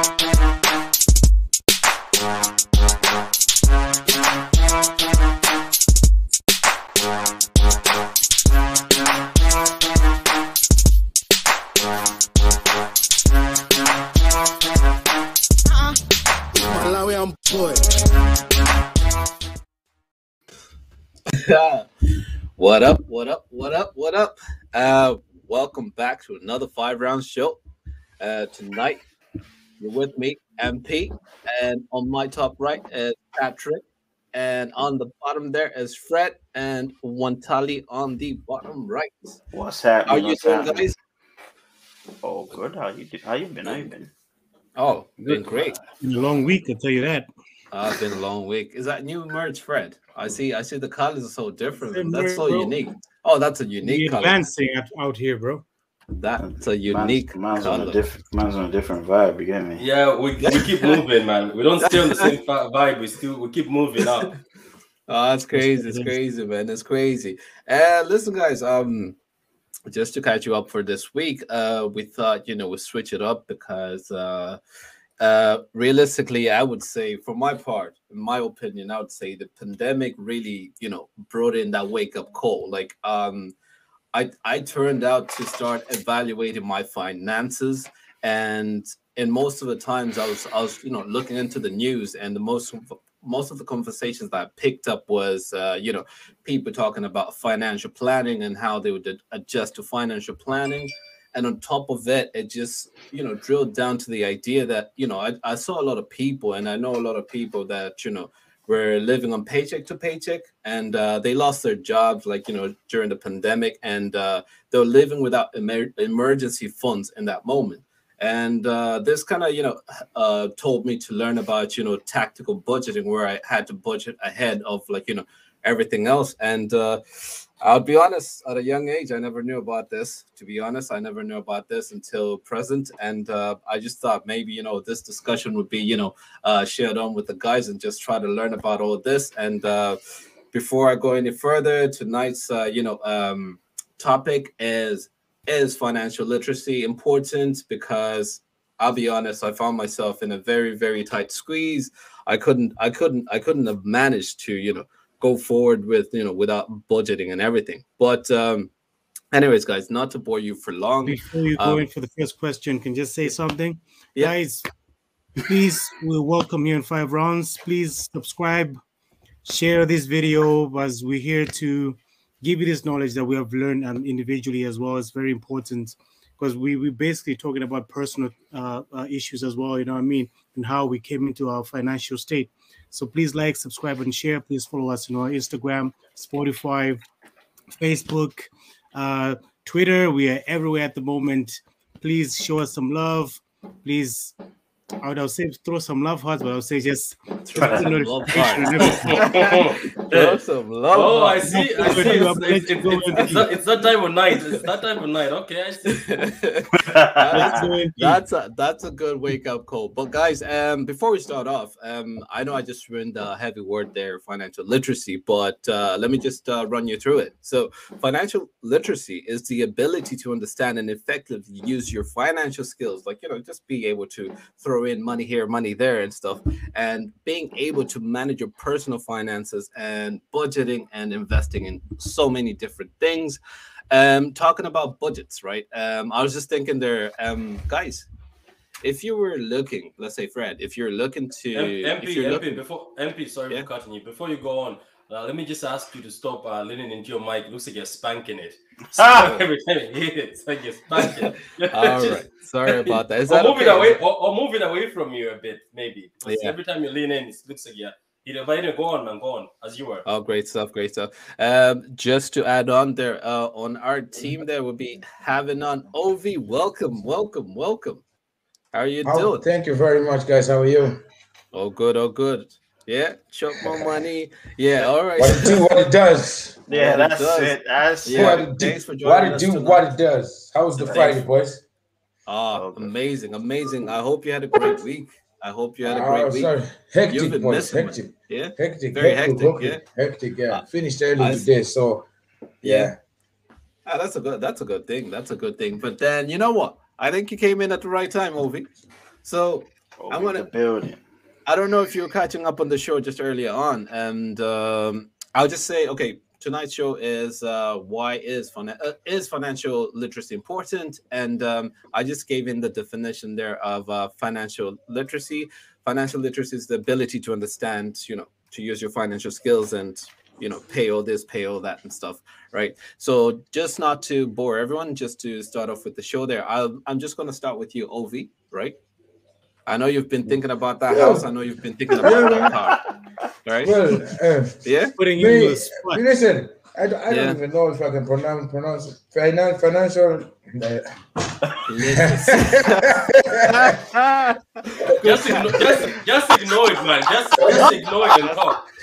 What up? What up? What up? What up? Uh, welcome back to another five round show. Uh, tonight you're with me, MP, and on my top right is Patrick, and on the bottom there is Fred, and Wantali on the bottom right. What's happening? How you What's doing, happening? guys? Oh, good. How you? How you been? How you been? Oh, been great. Been a long week, I'll tell you that. Uh, it's been a long week. Is that new merch, Fred? I see. I see the colors are so different. That's merch, so bro. unique. Oh, that's a We unique color. advancing out, out here, bro. That's a Mine's, unique mine's on a color. different. Mine's on a different vibe. You get me? Yeah, we, we keep moving, man. We don't stay on the same vibe. We still we keep moving up. Oh, that's crazy. It's it is. crazy, man. It's crazy. And listen, guys, um, just to catch you up for this week, uh, we thought, you know, we switch it up because uh uh realistically, I would say for my part, in my opinion, I would say the pandemic really, you know, brought in that wake-up call. Like um I I turned out to start evaluating my finances and in most of the times I was I was you know looking into the news and the most most of the conversations that I picked up was uh, you know people talking about financial planning and how they would adjust to financial planning. And on top of it it just you know drilled down to the idea that you know I, I saw a lot of people and I know a lot of people that you know were living on paycheck to paycheck and uh, they lost their jobs like you know during the pandemic and uh, they were living without emer- emergency funds in that moment and uh, this kind of you know uh, told me to learn about you know tactical budgeting where i had to budget ahead of like you know everything else. And uh, i'll be honest at a young age i never knew about this. To be honest i never knew about this until present. And uh, i just thought maybe you know this discussion would be you know uh, shared on with the guys and just try to learn about all this. And uh, before i go any further tonight's you know um, topic is is financial literacy important because I'll be honest, I found myself in a very, very tight squeeze. I couldn't, I couldn't, I couldn't have managed to, you know, go forward with, you know, without budgeting and everything. But um, anyways, guys, not to bore you for long. Before you go Um, in for the first question, can just say something? Yeah. Guys, please, we're welcome you in 5Roundz. Please subscribe, share this video as we're here to give you this knowledge that we have learned and individually as well. is very important because we we basically talking about personal uh, uh, issues as well. You know what I mean, and how we came into our financial state. So please like, subscribe, and share. Please follow us on our Instagram, Spotify, Facebook, uh, Twitter. We are everywhere at the moment. Please show us some love. Please, I would I would say throw some love hearts, but I would say just Throw some love hearts. Throw some love. oh, I see. I see. It's, it's, it's, it's, it's, that, it's that time of night. It's that time of night. Okay, I see. Let's go in. that's a that's a good wake up call. But guys, um, before we start off, um, I know I just ruined a heavy word there, financial literacy, but uh, let me just uh, run you through it. So, financial literacy is the ability to understand and effectively use your financial skills, like you know, just be able to throw in money here, money there, and stuff, and being able to manage your personal finances and budgeting and investing in so many different things. Um, talking about budgets, right? Um, I was just thinking there, um, guys, if you were looking, let's say Fred, if you're looking to, MP, MP, looking, before MP, sorry Yeah. for cutting you. Before you go on, uh, let me just ask you to stop uh, leaning into your mic. Looks like you're spanking it. So Ah! every time you hit it, it's like you're spanking. all Just- right, sorry about that. Is or that moving okay? away, or, or moving away from you a bit, maybe. 'Cause Yeah. Every time you lean in, it looks like you're. You know, but anyway, go on, man. Go on, as you were. Oh, great stuff, great stuff. Um, just to add on there, uh, on our team there will be having on Ovi. Welcome, welcome, welcome. How are you Oh, doing? thank you very much, guys. How are you? Oh, good, oh, good. Yeah, chop more money. Yeah, all right. What it do, what it does. Yeah, What it that's does. it. That's Yeah. what it. it do, thanks for what it us do, tonight. what it does. How was the Thanks. Friday, boys? Ah, Okay. amazing, amazing. I hope you had a great week. I hope you had a Ah, great week. sorry. You've Hectic, been boys. missing, man. Hectic. Yeah, Hectic. Very hectic, hectic, hectic, hectic, yeah. Uh, Finished early I- today, so yeah. Ah, that's a good. That's a good thing. That's a good thing. But then you know what? I think you came in at the right time, Ovi. So Oh, I'm gonna- build building. I don't know if you were catching up on the show just earlier on, and um, I'll just say, okay, tonight's show is uh, why is fina- uh, is financial literacy important, and um, I just gave in the definition there of uh, financial literacy. Financial literacy is the ability to understand, you know, to use your financial skills and you know pay all this, pay all that, and stuff, right? So just not to bore everyone, just to start off with the show there, I'll, I'm just going to start with you, Ovi, right? I know you've been thinking about that Yeah. house. I know you've been thinking about Yeah, that car, right? Well, uh, yeah. Putting me, on the listen, I, don't- I Yeah. don't even know if I can pronounce pronounce it. Finan- financial. Just ignore, just, just ignore it, man. Just, just ignore it and talk.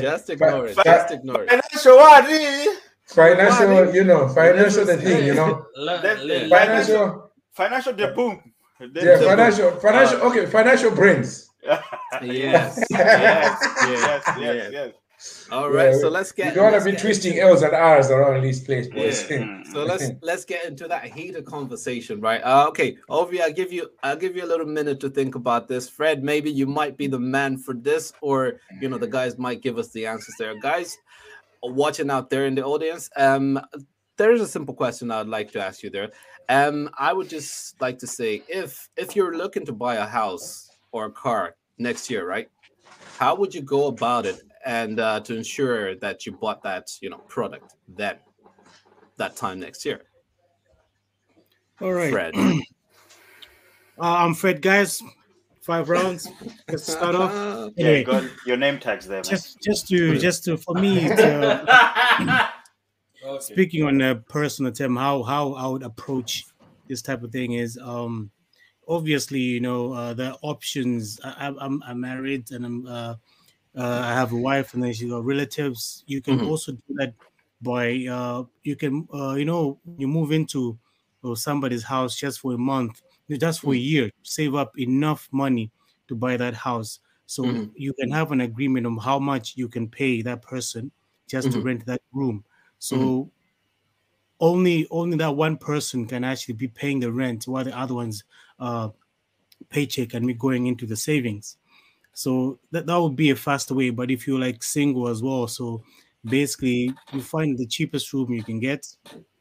Just ignore it. Just ignore it. Financial eh? financial, you know, financial the thing, you know, Le- le- financial. Financial the boom. Yeah, financial, financial. Okay, financial brains. Yes. yes, yes, yes, yes, yes, yes. All right. Yeah, So let's You get. don't want to be twisting into- L's and R's around this place, boys. Yeah. Mm. So let's let's get into that heated conversation, right? Uh, okay, Ovi, I'll give you I'll give you a little minute to think about this. Fred, maybe you might be the man for this, or you know the guys might give us the answers there. Guys, watching out there in the audience, um, there's a simple question I'd like to ask you there. Um, I would just like to say if if you're looking to buy a house or a car next year, right? How would you go about it and uh, to ensure that you bought that you know product then that time next year? All right. Fred. Uh, I'm Fred, guys. 5Roundz. Let's start off. Yeah, Anyway, you got your name tags there, man. just just to just to for me to okay. speaking on a personal term, how how I would approach this type of thing is um obviously you know uh, the options. I, I'm- I'm I'm married and I'm uh, uh, I have a wife and then she got relatives. You can Mhm. also do that by uh you can uh you know you move into uh, somebody's house just for a month, just for a year, save up enough money to buy that house. So Mhm. you can have an agreement on how much you can pay that person just to Mhm. rent that room. So only only that one person can actually be paying the rent while the other one's uh paycheck and me going into the savings. So that, that would be a faster way. But if you're like single as well, so basically you find the cheapest room you can get.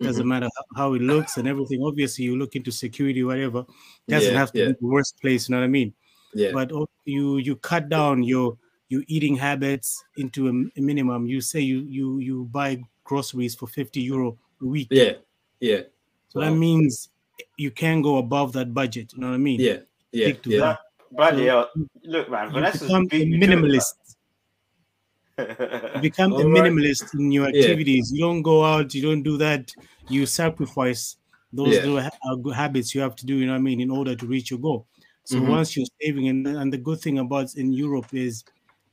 Doesn't matter how it looks and everything. Obviously, you look into security, whatever. Doesn't Yeah, have to yeah. be the worst place, you know what I mean? Yeah. But you you cut down your your eating habits into a minimum. You say you you you buy groceries for 50 euro a week. Yeah. Yeah. So Wow. that means you can go above that budget. You know what I mean? Yeah. Yeah. Stick to Yeah. that. Bloody So hell. Look, man, Vanessa's become a beat me to it, minimalist. You become a All right. minimalist in your Yeah. activities. You don't go out. You don't do that. You sacrifice those Yeah. little ha- uh, good habits you have to do. You know what I mean? In order to reach your goal. So Mhm. once you're saving, and, and the good thing about in Europe is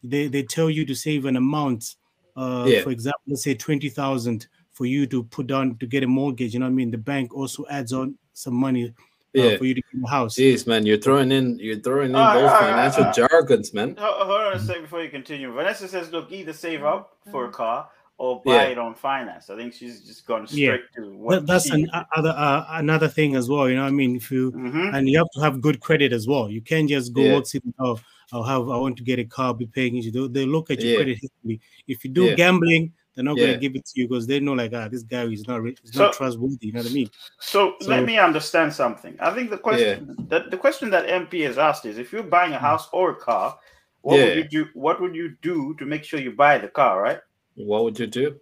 they, they tell you to save an amount. Uh, Yeah. For example, let's say twenty thousand for you to put down to get a mortgage. You know what I mean? The bank also adds on some money uh, Yeah. for you to get a house. Jeez, man, you're throwing in you're throwing in Ah, those ah, financial jargons, man. Hold hold on a second before you continue. Vanessa says, look, either save up for a car or buy Yeah. it on finance. I think she's just gone Yeah. straight to what That, that's she an, uh, other uh, another thing as well. You know what I mean? If you Mhm. and you have to have good credit as well. You can't just go Yeah. out sit oh I'll have I want to get a car, be paying it. They, they look at your Yeah. credit history. If you do Yeah. gambling, they're not Yeah. gonna give it to you because they know like ah this guy is not re- he's So- not trustworthy. You know what I mean? So, So- let me understand something. I think the question that the question that MP has asked is if you're buying a house or a car, what Yeah. would you do? What would you do to make sure you buy the car, right? What would you do?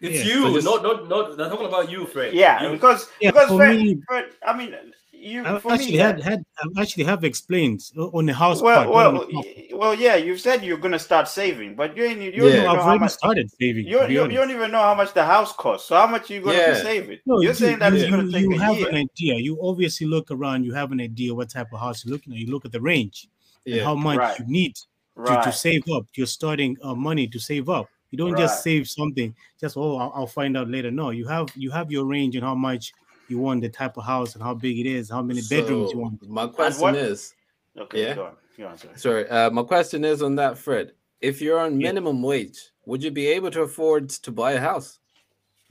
It's Yeah. you, So just- not not not. They're talking about you, Fred. Yeah, You- because Yeah, because Fred, me- Fred, I mean, you I for actually me, had had I actually have explained uh, on the house well, part. not well, the car. y- well, yeah. You've said you're gonna start saving, but you ain't you don't Yeah. even know I've how already much. started saving. You, to be you, you don't even know how much the house costs. So how much are you gonna Yeah. be saving? No, You're you, saying that you, it's gonna you- take you a have year. an idea. You obviously look around. You have an idea what type of house you're looking at. You look at the range and how much Right. you need to, Right. to save up. You're starting uh, money to save up. You don't just save something. Just oh, I'll, I'll find out later. No, you have you have your range and how much you want, the type of house and how big it is, how many bedrooms you want. My question what- is, Okay, Yeah. go on. Go on, sorry. sorry, uh, my question is on that, Fred. If you're on Yeah. minimum wage, would you be able to afford to buy a house?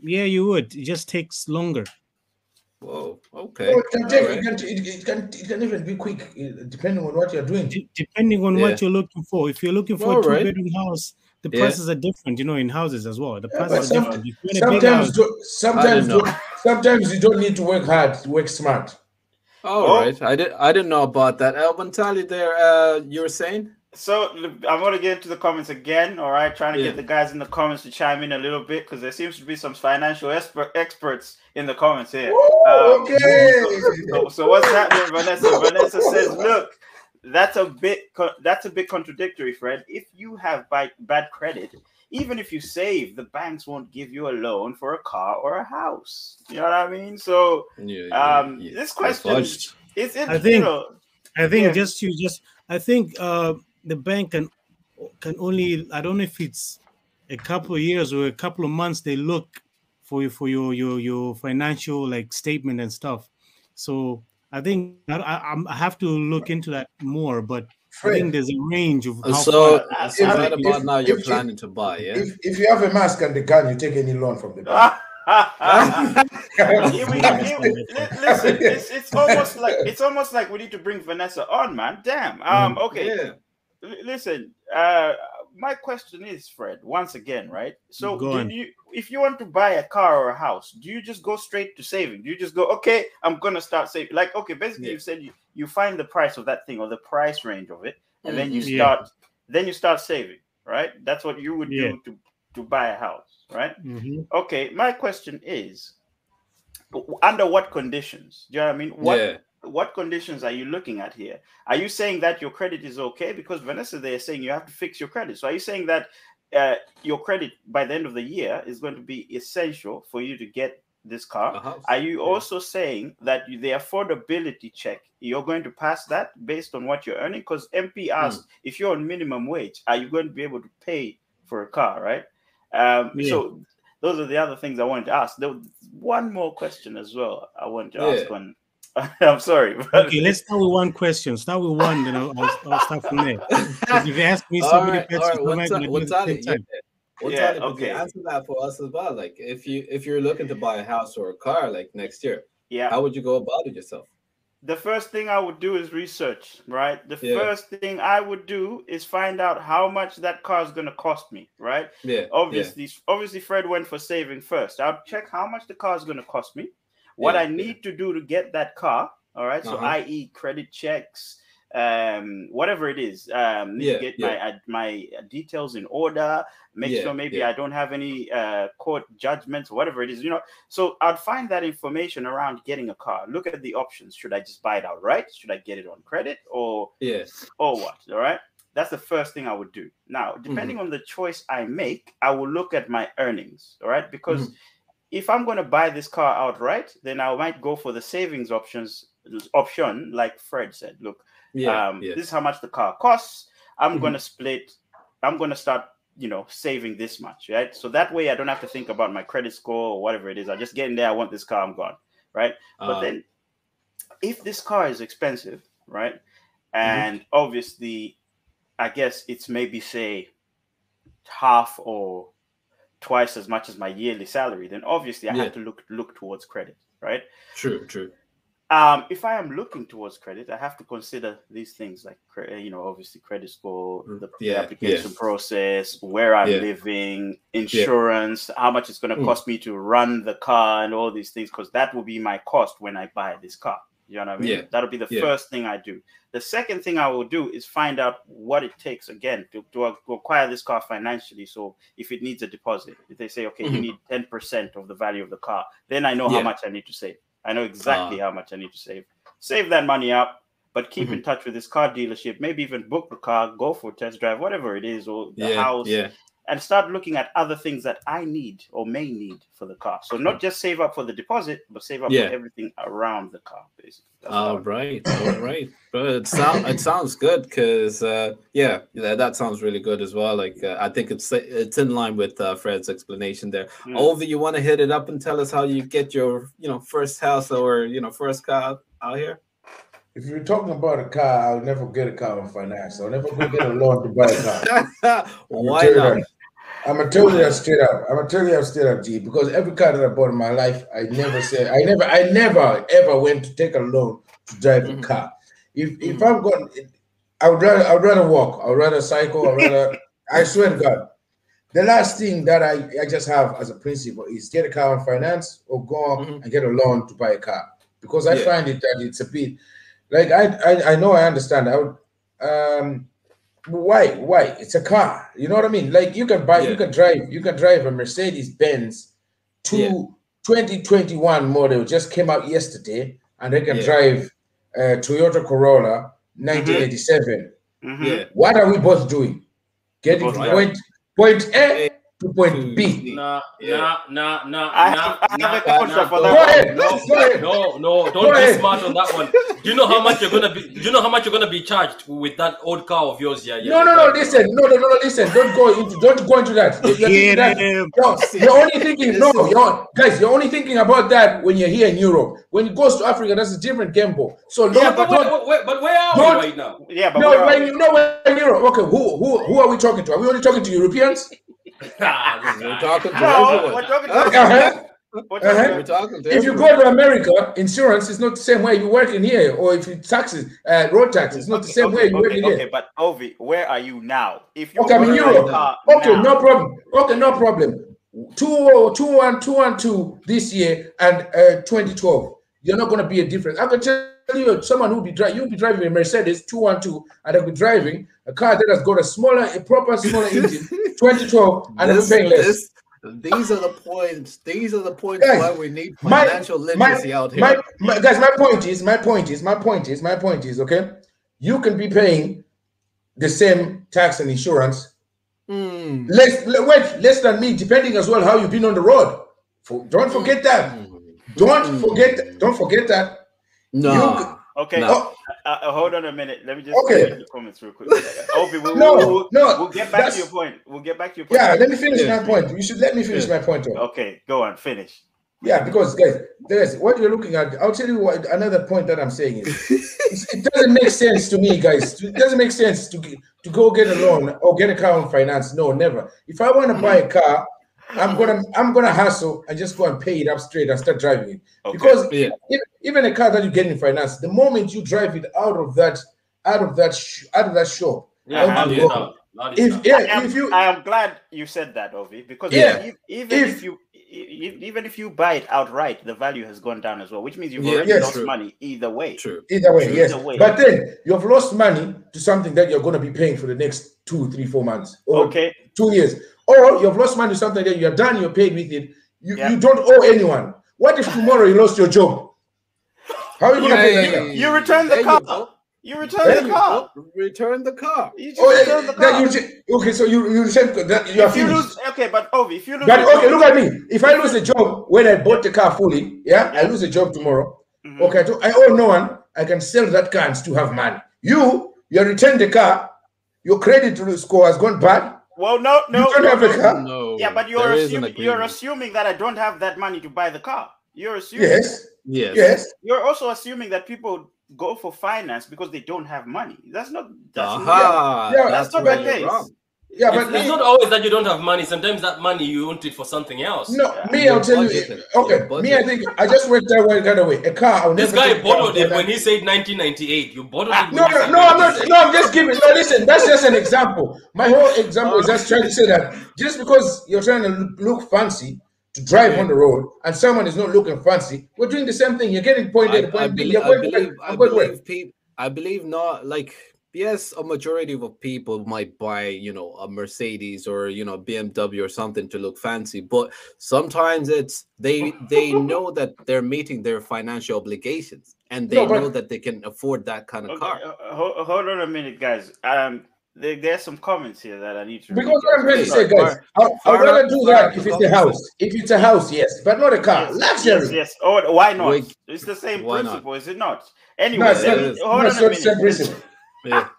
Yeah, you would. It just takes longer. Whoa. Okay. So it can take, Alright. it, can, it, it can it can even be quick uh, depending on what you're doing. D- depending on Yeah. what you're looking for. If you're looking for All a two right. bedroom house, the Yeah. prices are different. You know, in houses as well, the prices but are some- different. You're in Sometimes house, do, sometimes do, sometimes you don't need to work hard, work smart. All Oh. right. I did. I didn't know about that. Alvin Tally, there. Uh, you were saying? So I'm gonna get into the comments again. All right, trying to Yeah. get the guys in the comments to chime in a little bit because there seems to be some financial expert experts in the comments here. Woo, Um, okay. So, so what's happening, Vanessa? Vanessa says, "Look, that's a bit co- that's a bit contradictory, Fred. If you have bad, bad credit, even if you save, the banks won't give you a loan for a car or a house. You know what I mean? So Yeah. Um, yeah, this question- fudged. it's it, I think- you know, I think Yeah. just you just I think uh the bank can can only I don't know if it's a couple of years or a couple of months they look for you for your your your financial like statement and stuff. So I think I, I, I have to look into that more, but I think Fred, there's a range of how So, far- so if- right about if- now, you're if you- planning to buy, yeah? if, if you have a mask and the gun, you take any loan from the bank. Here we- here we- li- listen, it's, it's almost like it's almost like we need to bring Vanessa on, man. Damn. Um. Okay. Yeah. L- listen. Uh, my question is, Fred. Once again, right? So, Go do you, if you want to buy a car or a house, do you just go straight to saving? Do you just go, okay, I'm gonna start saving? Like, okay, basically, Yeah. you said you, you find the price of that thing or the price range of it, and then you Mhm. Yeah. start, then you start saving, right? That's what you would Yeah. do to to buy a house, right? Mhm. Okay, my question is under what conditions? Do you know what I mean? What Yeah. what conditions are you looking at here? Are you saying that your credit is okay? Because Vanessa, they're saying you have to fix your credit. So are you saying that uh, your credit by the end of the year is going to be essential for you to get this car? A house. Are you Yeah. also saying that the affordability check you're going to pass that based on what you're earning? Because MP Hmm. asked if you're on minimum wage, are you going to be able to pay for a car, right? Um, Yeah. So those are the other things I wanted to ask. There was one more question as well. I wanted to ask Yeah. on. I'm sorry. but- Okay, let's start with one question. Start with one, then I'll, I'll, I'll start from there. if you ask me so All many right, questions, right. how am I What's gonna up? What's up? Time? What's Yeah, up? Okay. Answer that for us as well. Like, if you if you're looking to buy a house or a car, like next year, yeah. how would you go about it yourself? the first thing I would do is research, right? The Yeah. first thing I would do is find out how much that car is going to cost me, right? Yeah. Obviously, obviously, Fred went for saving first. I'll check how much the car is going to cost me, what Yeah, I yeah. need to do to get that car. All right, so Uh-huh. i.e., credit checks, um, whatever it is. Um, need Yeah, to get my uh, my details in order. Make Yeah, sure maybe yeah. I don't have any uh, court judgments, whatever it is. You know, so I'd find that information around getting a car. Look at the options. Should I just buy it outright? Should I get it on credit or Yeah. or what? All right. That's the first thing I would do. Now, depending on the choice I make, I will look at my earnings. All right. Because if I'm going to buy this car outright, then I might go for the savings options option, like Fred said. Look, Yeah. um, yeah. this is how much the car costs. I'm Mhm. going to split. I'm going to start, you know, saving this much, right? So that way I don't have to think about my credit score or whatever it is. I just get in there. I want this car. I'm gone, right? But Uh, then, if this car is expensive, right, Mm-hmm. and obviously, I guess it's maybe say half or twice as much as my yearly salary, then obviously I Yeah. have to look look towards credit, right? true. True. Um, if I am looking towards credit, I have to consider these things like, you know, obviously credit score, the, the Mm, Yeah, application yeah. process, where I'm Yeah. living, insurance, how much it's going to Mm. cost me to run the car, and all these things, because that will be my cost when I buy this car. You know what I mean? Yeah, That'll be the yeah. first thing I do. The second thing I will do is find out what it takes again to, to, to acquire this car financially. So if it needs a deposit, if they say, okay, you Mhm. need 10% of the value of the car, then I know how much I need to save. I know exactly Ah. how much I need to save. Save that money up, but keep Mm-hmm. in touch with this car dealership. Maybe even book the car, go for a test drive, whatever it is, or the Yeah. house, Yeah. And start looking at other things that I need or may need for the car. So not just save up for the deposit, but save up Yeah. for everything around the car, basically. That's what I All would- right, all right. But it sounds it sounds good because uh, yeah, yeah, that sounds really good as well. Like uh, I think it's it's in line with uh, Fred's explanation there. Mm. Ovi, you want to hit it up and tell us how you get your you know first house or you know first car out here? If you're talking about a car, I'll never get a car on finance. I'll never go get a loan to buy a car. Why not? I'm gonna tell you that straight up. I'm gonna tell you that straight up, G. Because every car that I bought in my life, I never said, I never, I never ever went to take a loan to drive a Mhm. car. If if I'm going, I would rather, I would rather walk. I would rather cycle. I would rather. I swear to God, the last thing that I, I just have as a principle is get a car on finance or go Mhm. and get a loan to buy a car because I Yeah. find it that it's a bit like I I, I know I understand. I would um why? Why? It's a car. You know what i mean? Like you can buy you can drive you can drive a mercedes benz to Yeah. 2021 model just came out yesterday and they can Yeah. drive uh, toyota corolla 1987 Mhm. Yeah. what are we both doing? Getting Both point point a A to point to b Z. Nah, Yeah. nah, nah, nah, I nah, I have nah, a counter nah, for don't- that. go one. ahead No, no, no, don't Go be smart on that one. Do you know how much you're gonna be? Do you know how much you're gonna be charged with that old car of yours? Yeah, yeah. no no no listen no no no no listen don't go into don't go into that You're thinking Get that- him. No, you're only thinking no, Listen. you're guys. You're only thinking about that when you're here in Europe. When it goes to Africa, that's a different game ball. So Yeah, don't, but, don't, where, where, but where are don't- we right now? Yeah, but no, where are we? you know when you're Europe. Okay, who who who are we talking to? Are we only talking to Europeans? Ah, this We're talking to No, everyone. we're talking Uh-huh. to we're Uh-huh. talking to If you go to America, insurance is not the same way you work in here, or if you taxes, uh, road tax, it's not the same okay, way you work okay, in okay, here. but Ovi, where are you now? If you Okay, I'm in were to buy a Europe. car Okay, now- no problem. Okay, no problem. Two, two, one, two, one, two this year and uh, 2012. You're not going to be a difference. I can tell you, someone who will be driving, you'll be driving a Mercedes 212, and I'll be driving a car that has got a smaller, a proper smaller engine, 2012, and I'm This- paying less. this- these are the points. These are the points Guys, why we need my- financial literacy out here. My, my guys, my point is, my point is, my point is, my point is, okay, you can be paying the same tax and insurance Mm. less, wait, less than me, depending as well how you've been on the road. For, don't forget that. Don't Mm. forget. Don't forget that. No. Okay, No. Oh, uh, uh, hold on a minute. Let me just Okay. read the comments real quick. Ovi, we'll, No, we'll, we'll, no, we'll get back to your point. We'll get back to your point. yeah. Let me finish Yeah. my point. You should let me finish Yeah. my point. Though. Okay, go on, finish. Yeah, because guys, there's what you're looking at. I'll tell you what. Another point that I'm saying is, it doesn't make sense to me, guys. It doesn't make sense to to go get a loan or get a car on finance. No, never. If I want to buy a car, I'm gonna I'm gonna hustle and just go and pay it up straight and start driving it. Okay. Because Yeah. even, even a car that you get in finance, the moment you drive it out of that out of that sh- out of that shop, Yeah, oh out it you go. out, loud it if yeah, I am, if you I am glad you said that, Ovi, because Yeah. even If- if, you even if you buy it outright, the value has gone down as well, which means you've Yeah, already yes. lost True. money either way. True. Either way, Either yes. way. But then you have lost money to something that you're going to be paying for the next two, three, four months, or Okay, two years, or you have lost money to something that you're done, you're paid with it. You, Yeah. you don't owe anyone. What if tomorrow you lost your job? How are you going to pay that? Hey, You return the car. you you return There the car. Return the car. You just Oh, return the yeah, that car. you okay, so you you said that you are if you finished. lose, okay, but Ovi, if you lose, But okay, job- look at me. If I lose the job when I bought the car fully, yeah, I lose the job tomorrow. Mhm. Okay, I I owe no one. I can sell that car and still have money. You, you return the car. Your credit score has gone bad. Well, no, no, You don't no, have a no. car? No. Yeah, but you're assuming you're assuming that I don't have that money to buy the car. You're assuming. Yes, Yes. yes. You're also assuming that people go for finance because they don't have money. That's not. That's Aha. Yeah, that's that's not the you're case. wrong. Yeah, It's, but it's me, not always that you don't have money. Sometimes that money you want it for something else. no, Yeah. me, I'll Your tell you. Okay, Your me, I think I just went that way, that away. A car, I'll This guy take borrowed it when he said 1998. You borrowed it. No, no, no, I'm not. No, I'm just giving. No, listen, that's just an example. My whole example is uh, just trying to say that just because you're trying to look, look fancy to drive on the road and someone is not looking fancy, we're doing the same thing. You're getting point A to I, I, point B. believe, I believe. I I'm going where? believe people. I believe not. Like, yes, a majority of people might buy, you know, a Mercedes or you know BMW or something to look fancy, but sometimes it's they they know that they're meeting their financial obligations and they No, but- know that they can afford that kind of Okay, car. uh, hold, hold on a minute, guys. Um, there, there's some comments here that I need to. Because read. what I'm trying to say, guys, I'll, I'll rather do that if it's a house. If it's a house, yes, but not a car. Yes, Luxury. Yes, yes. Oh, why not? Wait. It's the same Why not? principle, is it not? Anyway, No, it's not, hold no, on a not the same minute. Principle.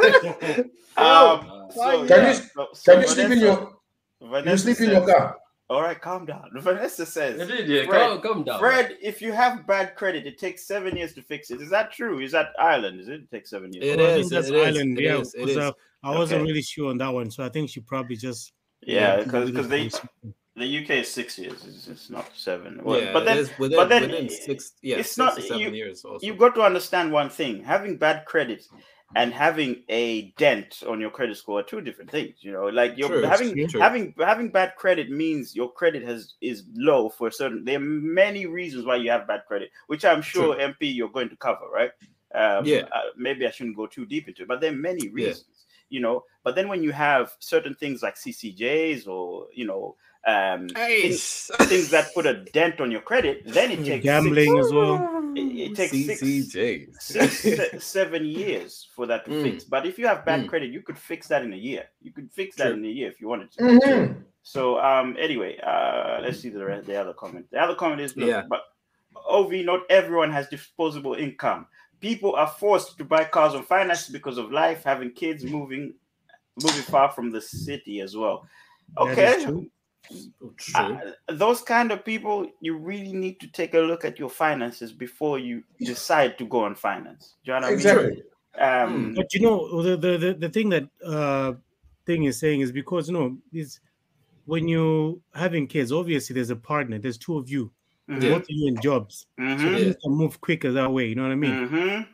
Yeah. Um, so, Can Can yeah, you, so- so can you sleep in Vanessa- your you Vanessa sleep in your car? All right, calm down. Vanessa says, You did, yeah. Fred, Calm, calm down. Fred, if you have bad credit, it takes seven years to fix it. Is that true? Is that Ireland? Is it, it takes seven years? It Well, I is, think that's it is, Ireland. it yeah, is, it because, is. uh, I wasn't Okay. really sure on that one, so I think she probably just Yeah, because because they the UK is six years. It's, it's not seven. Well, yeah, but then within, but then within six, yeah, it's six not- seven you- years. Also, you've got to understand one thing: having bad credit and having a dent on your credit score are two different things. You know, like you're True, having true, true. having having bad credit means your credit has is low for a certain. There are many reasons why you have bad credit, which I'm sure MP you're going to cover, right? Um, Yeah. uh, maybe I shouldn't go too deep into it, but there are many reasons. You know, but then when you have certain things like CCJs or you know um, things, things that put a dent on your credit, then it takes Gambling Six, as well. it, it takes six, CCJ. six, seven years for that to Mm. fix. But if you have bad Mm. credit, you could fix that in a year. You could fix that True. in a year if you wanted to. Mhm. So um anyway, uh let's see the re- the other comment. The other comment is look, Yeah. but Ovi, not everyone has disposable income. People are forced to buy cars on finance because of life, having kids, moving moving far from the city as well. That is Okay. True. True. Uh, those kind of people, you really need to take a look at your finances before you decide to go on finance. Do you know what Exactly. I mean? Um, But you know, the the the, the thing that uh thing is saying is because you know, is when you having kids, obviously there's a partner, there's two of you, mhm, both of you in jobs. So mhm, things can move quicker that way, you know what I mean? mhm,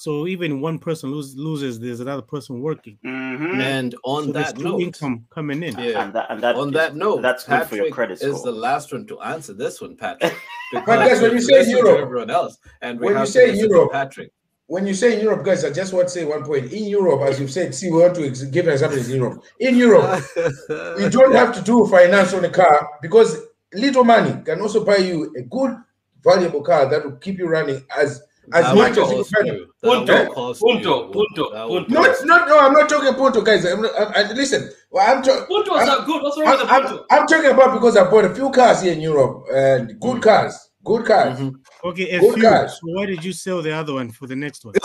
So even one person lose, loses, there's another person working. mhm. And on so that note, income coming in. Yeah. And that, and that on is- that note, that's good Patrick for your credit is the last one to answer this one, Patrick. guys, when you say Europe- everyone else, and when you say Europe- Patrick. When you say Europe, guys, I just want to say one point. In Europe, as you've said, see, we want to ex- give an example in Europe. In Europe, you don't have to do finance on a car because little money can also buy you a good, valuable car that will keep you running as as That much will as you can. Punto, punto, punto, punto. cost Not, not, no, I'm not talking Punto, guys. I'm, not- I'm, I- listen, well, I'm, ta- Puntos I'm- are good. What's wrong I'm, with the I'm, punto? I'm talking about because I bought a few cars here in Europe and good cars, good cars. Mhm. Okay, a Good few. guys. So why did you sell the other one for the next one?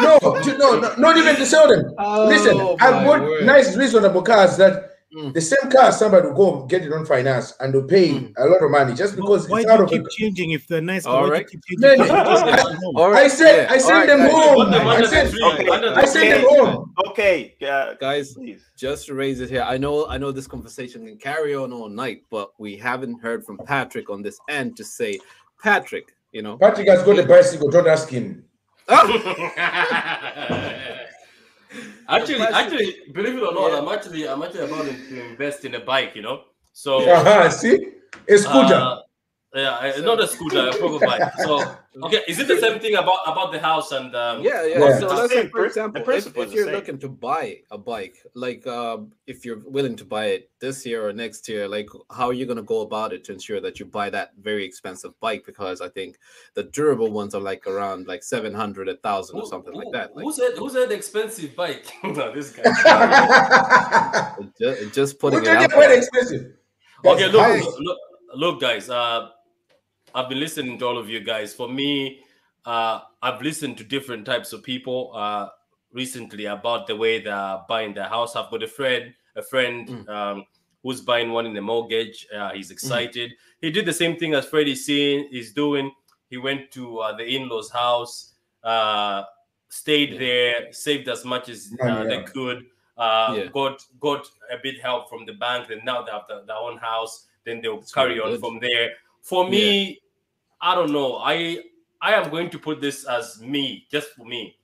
No, no, no, not even to sell them. Listen, Oh, I bought word. nice, reasonable cars that Mm. the same car somebody will go get it on finance and they'll pay Mm. a lot of money just because why it's do out you of keep it. changing if they're nice? All why do keep changing? Man, Just. All right, I said, yeah, I all sent right, them guys. home. Put I under said, the. Okay, I sent them home. okay, uh, Guys, please. just to raise it here. I know, I know this conversation can carry on all night, but we haven't heard from Patrick on this end to say, Patrick, you know, Patrick has got a bicycle. Don't ask him. actually, actually, believe it or not, I'm actually, I'm actually about to invest in a bike. You know, so Uh-huh, see? A scooter. uh, yeah, I- not a scooter, a proper bike. So, okay, is it the same thing about about the house and um, yeah, yeah. Yeah. So let's say, for example, if, if you're same. looking to buy a bike, like um, if you're willing to buy it this year or next year, like how are you going to go about it to ensure that you buy that very expensive bike? Because I think the durable ones are like around like seven hundred, a thousand, or who- something like that. Like Who said who said expensive bike? no, this guy. just, just We're putting it talking out about there. expensive. okay, look, look, look, look, guys. Uh, I've been listening to all of you guys. For me, uh, I've listened to different types of people uh, recently about the way they're buying their house. I've got a friend, a friend Mm. um, who's buying one in a mortgage. Uh, he's excited. He did the same thing as Freddie's seeing is doing. He went to uh, the in-laws' house, uh, stayed Yeah. there, saved as much as uh, Money, they could. Uh, Yeah. got got a bit help from the bank, and now they have their, their own house. Then they'll carry on good. from there. For me, I don't know. I I am going to put this as me, just for me.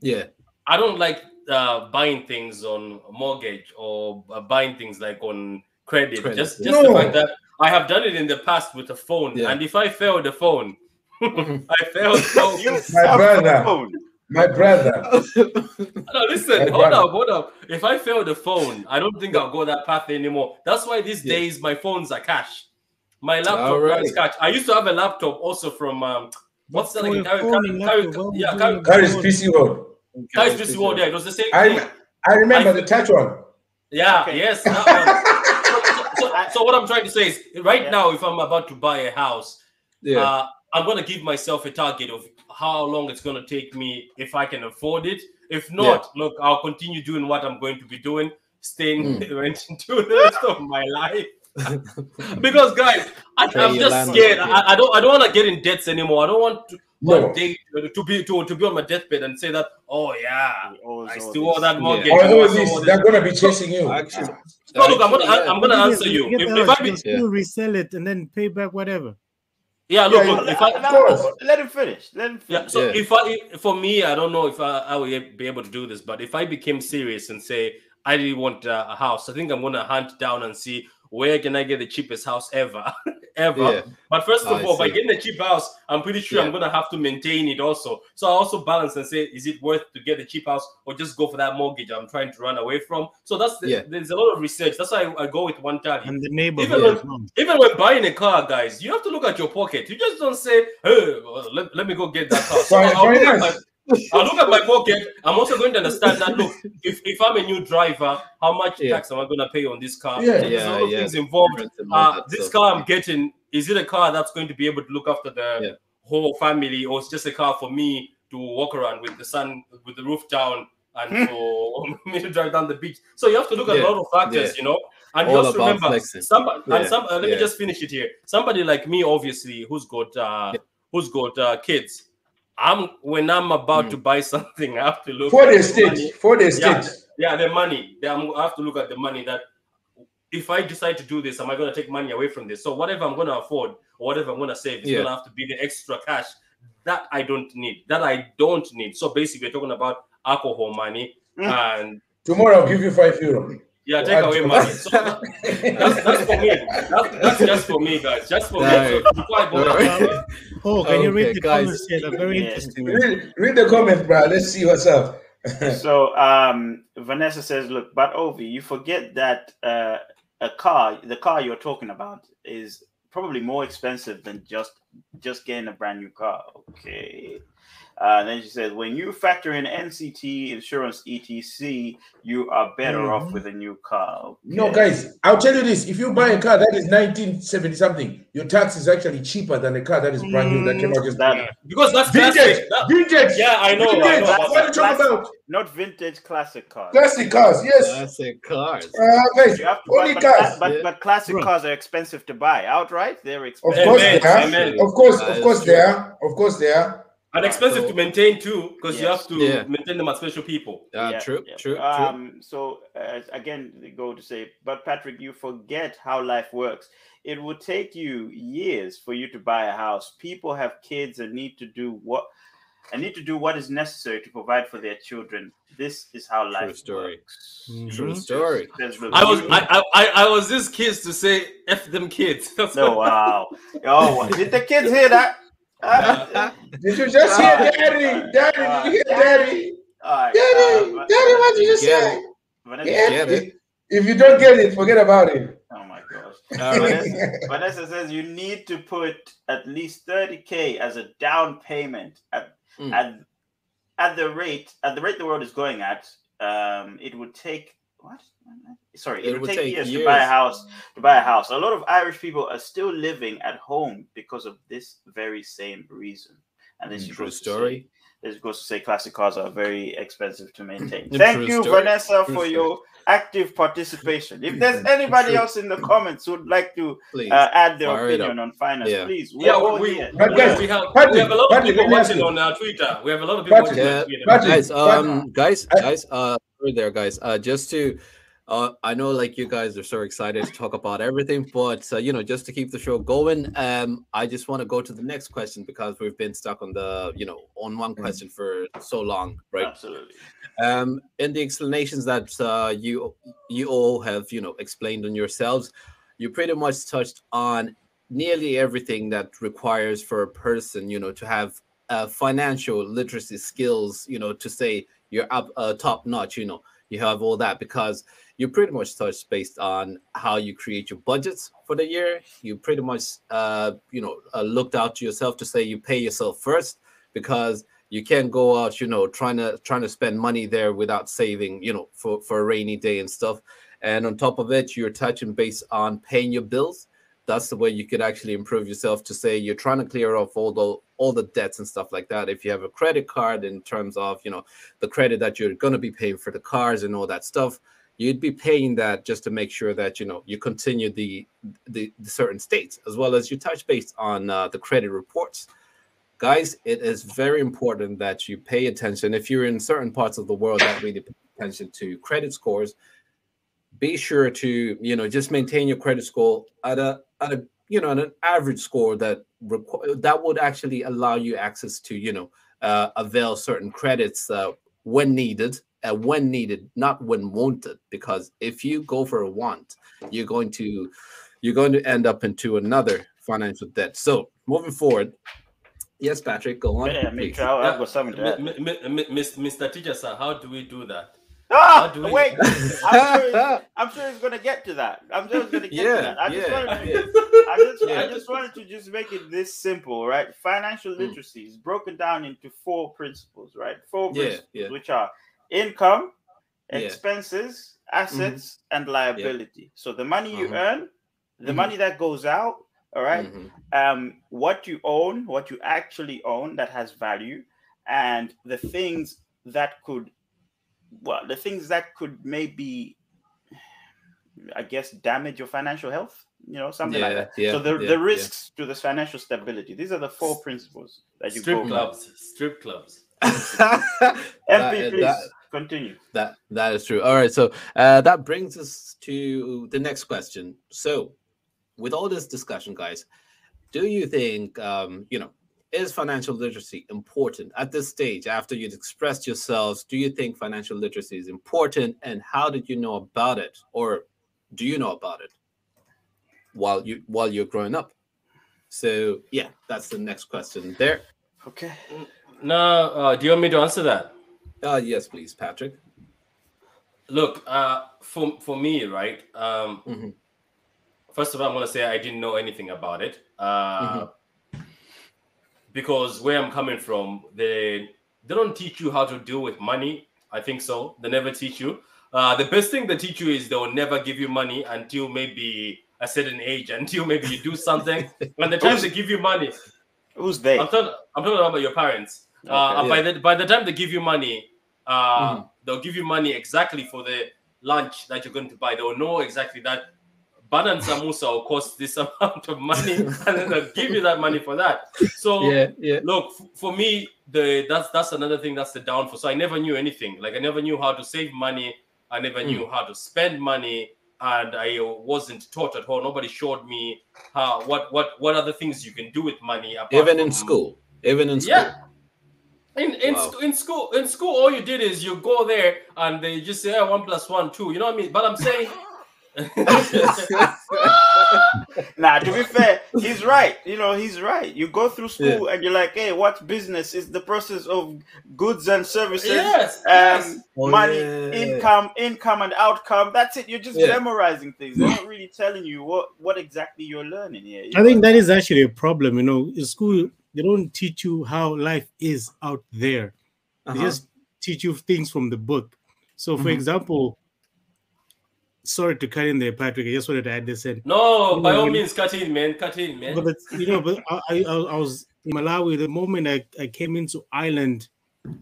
Yeah, I don't like uh, buying things on mortgage or uh, buying things like on credit. Credit, Just yeah. just the fact that I have done it in the past with a phone, Yeah. and if I fail the phone, Mhm. I failed. So You My brother. My brother. no, listen, My hold brother. up, hold up. If I fail the phone, I don't think I'll go that path anymore. That's why these Yeah. days my phones are cash. My laptop Alright. runs cash. I used to have a laptop also from um, what's that? Like, your Carry- phone Carry- Carry- yeah, would Carry- you- That is PC World. Guys, this world, yeah, it was the same I, thing. I remember I- the touch one. Yeah, Okay. yes. So, so, so what I'm trying to say is, right Yeah. now, if I'm about to buy a house, yeah, uh, I'm gonna give myself a target of how long it's gonna take me if I can afford it. If not, look, I'll continue doing what I'm going to be doing, staying Mm. renting to the rest of my life. because guys, I, I'm just scared. I, I don't I don't want to get in debts anymore. I don't want to No. one day to be to, to be on my deathbed and say that, oh yeah, I still owe that mortgage. Or I all this, all they're gonna be chasing you. Actually, No, look, I'm gonna actually, I'm gonna answer you. get If, the if I house, be, you resell it and then pay back whatever. yeah, look, Yeah, look, you- if I Let- course. let him finish. Let him Yeah. So Yeah. if I, for me, I don't know if I, I will be able to do this, but if I became serious and say I really want uh, a house, I think I'm gonna hunt down and see where can I get the cheapest house ever, ever. Yeah. But first of I all, by see. getting a cheap house, I'm pretty sure I'm gonna have to maintain it also. So I also balance and say, is it worth to get a cheap house or just go for that mortgage I'm trying to run away from? So that's the, Yeah. there's a lot of research. That's why I, I go with one tally. And the neighborhood Even as well. Even when buying a car, guys, you have to look at your pocket. You just don't say, "Hey, well, let, let me go get that car." So Fine- I'll, look at my, I'll look at my pocket. I'm also going to understand that. Look, if, if I'm a new driver, how much Yeah. tax am I going to pay on this car? Yeah. There's a lot of Yeah, things involved. Uh, this car I'm getting is it a car that's going to be able to look after the Yeah. whole family, or it's just a car for me to walk around with the sun, with the roof down, and for me to drive down the beach? So you have to look at Yeah. a lot of factors, Yeah. you know. And you All also about remember, flexing. somebody, Yeah. and some. Uh, let Yeah. me just finish it here. Somebody like me, obviously, who's got uh, who's got uh, kids. I'm when I'm about Mm. to buy something, I have to look For the money. for the Yeah. state. Yeah, the money. I have to look at the money that if I decide to do this, am I going to take money away from this? So whatever I'm going to afford or whatever I'm going to save is Yeah. going to have to be the extra cash that I don't need. That I don't need. So basically, we're talking about alcohol money Mm. and Tomorrow I'll give you five euro. yeah, take away money. So that- that's, that's for me. That's, that's just for me, guys. Just for me. So before I go, Alright. Oh, can you read the guys. comments here? They're very Yeah. interesting. read, read the comments, bro. Let's see what's up. so um Vanessa says, look, but Ovi, you forget that uh a car, the car you're talking about, is probably more expensive than just just getting a brand new car. Okay. Uh, then she says, when you factor in NCT insurance ETC, you are better off Mhm. with a new car. No, guys, I'll tell you this: if you buy a car that is 1970 something, your tax is actually cheaper than a car that is brand new that came out just That- because that's vintage. classic. That- vintage. yeah, I know. I Vintage. know What are you talking about? Not vintage classic cars. Classic cars, yes. Classic cars. Uh, guys, You have to, only but, but, cars. but, Yeah. but classic Bro. cars are expensive to buy outright. They're expensive. Of course Amen, they are. amen. Of course, That of course they are. Of course they are. And expensive So- to maintain too, because you have to Yeah. maintain them as special people. Uh, Yeah, true, yeah. true, true. Um, so uh, again, they go to say, but Patrick, you forget how life works. It will take you years for you to buy a house. People have kids and need to do what and need to do what is necessary to provide for their children. This is how life story. works. Mhm. True story. There's the- I was I, I I was this kids to say f them kids. That's no wow. Oh, did the kids hear that? Uh, Did you just hear daddy? Daddy, did you hear daddy? all right, Daddy, uh, daddy, what did you Get say? it. Vanessa- Yeah. Get it. If you don't get it, forget about it. Oh my gosh. All right. Vanessa, Vanessa says you need to put at least 30k as a down payment at Mm. at at the rate at the rate the world is going at. Um, it would take what? Sorry, it, would, take, years, to buy a house. To buy a house, a lot of Irish people are still living at home because of this very same reason. And this True goes to story. say- This goes to say classic cars are very expensive to maintain. Thank you, story. Vanessa, True for story. your active participation. If there's anybody True. else in the comments who'd like to uh, add their Fire opinion on finance, Yeah. please. We're Yeah, all we, we, here. But we- guys, we have Patrick, we have a lot of Patrick, people let watching on uh, Twitter. We have a lot of people Patrick, watching yeah, on Twitter. Patrick, guys um guys guys uh there guys uh just to uh i know like you guys are so excited to talk about everything but uh, you know just to keep the show going um i just want to go to the next question because we've been stuck on the you know on one question for so long right Absolutely. um in the explanations that uh you you all have you know explained on yourselves you pretty much touched on nearly everything that requires for a person you know to have uh, financial literacy skills you know to say you're up uh, top notch you know you have all that because you pretty much touch based on how you create your budgets for the year. You pretty much uh you know uh, looked out to yourself to say you pay yourself first because you can't go out you know trying to trying to spend money there without saving you know for for a rainy day and stuff. And on top of it you're touching based on paying your bills. That's the way you could actually improve yourself to say you're trying to clear off all the all the debts and stuff like that. If you have a credit card in terms of you know the credit that you're going to be paying for the cars and all that stuff you'd be paying that just to make sure that you know you continue the the, the certain states as well as you touch base on uh, the credit reports guys, it is very important that you pay attention. If you're in certain parts of the world that really pay attention to credit scores, be sure to you know just maintain your credit score at a at a you know at an average score that requ- that would actually allow you access to you know uh, avail certain credits uh, when needed uh, when needed not when wanted because if you go for a want you're going to you're going to end up into another financial debt so moving forward yes patrick go on Yeah, me please. too. I'll, I'll something to Mr. Teacher, sir, how do we do that? Ah, How do we- wait. I'm sure, he's, I'm sure he's gonna get to that. I'm sure he's gonna get Yeah, to that. I just yeah, wanted to, yeah. I just, I just wanted to just make it this simple, right? Financial Mm. literacy is broken down into four principles, right? Four Yeah, principles, yeah. which are income, Yeah. Mm-hmm. expenses, assets, and liability. So the money you Mhm. earn, the Mhm. money that goes out, all right? Mhm. um, what you own, what you actually own that has value, and the things that could, well, the things that could maybe, I guess, damage your financial health. You know, something like that. yeah, so the, yeah, the yeah. risks to this financial stability. These are the four principles that you Strip go by. clubs. Strip clubs. That- please that- continue. That that is true. All right, so uh, that brings us to the next question. So, with all this discussion, guys, do you think um, you know is financial literacy important at this stage? After you've expressed yourselves, do you think financial literacy is important, and how did you know about it, or do you know about it while you while you're growing up? So, yeah, that's the next question. There. Okay. No, uh, do you want me to answer that? Uh, yes, please, Patrick. Look, uh, for for me, right? Um, Mhm. First of all, I'm gonna say I didn't know anything about it uh, because where I'm coming from, they they don't teach you how to deal with money. I think so. They never teach you. Uh, the best thing they teach you is they'll never give you money until maybe a certain age, until maybe you do something. and the time they give you money, Who's they? I'm talking, I'm talking about your parents. Uh, Okay. and by the by the time they give you money, uh, Mhm. they'll give you money exactly for the lunch that you're going to buy. They'll know exactly that banan samosa will cost this amount of money, and then they'll give you that money for that. So Yeah, yeah. look f- for me, the that's that's another thing that's the downfall. So I never knew anything. Like I never knew how to save money. I never knew how to spend money. And I wasn't taught at all. Nobody showed me how what what what other things you can do with money. Even in school. Even in school. yeah. In in, Wow. sc- in school in school all you did is you go there and they just say oh, one plus one two. You know what I mean? But I'm saying Nah, to be fair, he's right. You know, he's right. You go through school and you're like, hey, what business? Is the process of goods and services, yes, um, yes. Oh, money, yeah. income, income, and outcome. That's it. You're just Yeah. memorizing things. They're not really telling you what what exactly you're learning here. I think that is actually a problem. You know, in school they don't teach you how life is out there. They Uh-huh. just teach you things from the book. So, for Mhm. example, sorry to cut in there, Patrick. I just wanted to add this in. No, by all means, cut in, man. Cut in, man. But you know, but I, I, I was in Malawi. The moment I, I came into Ireland,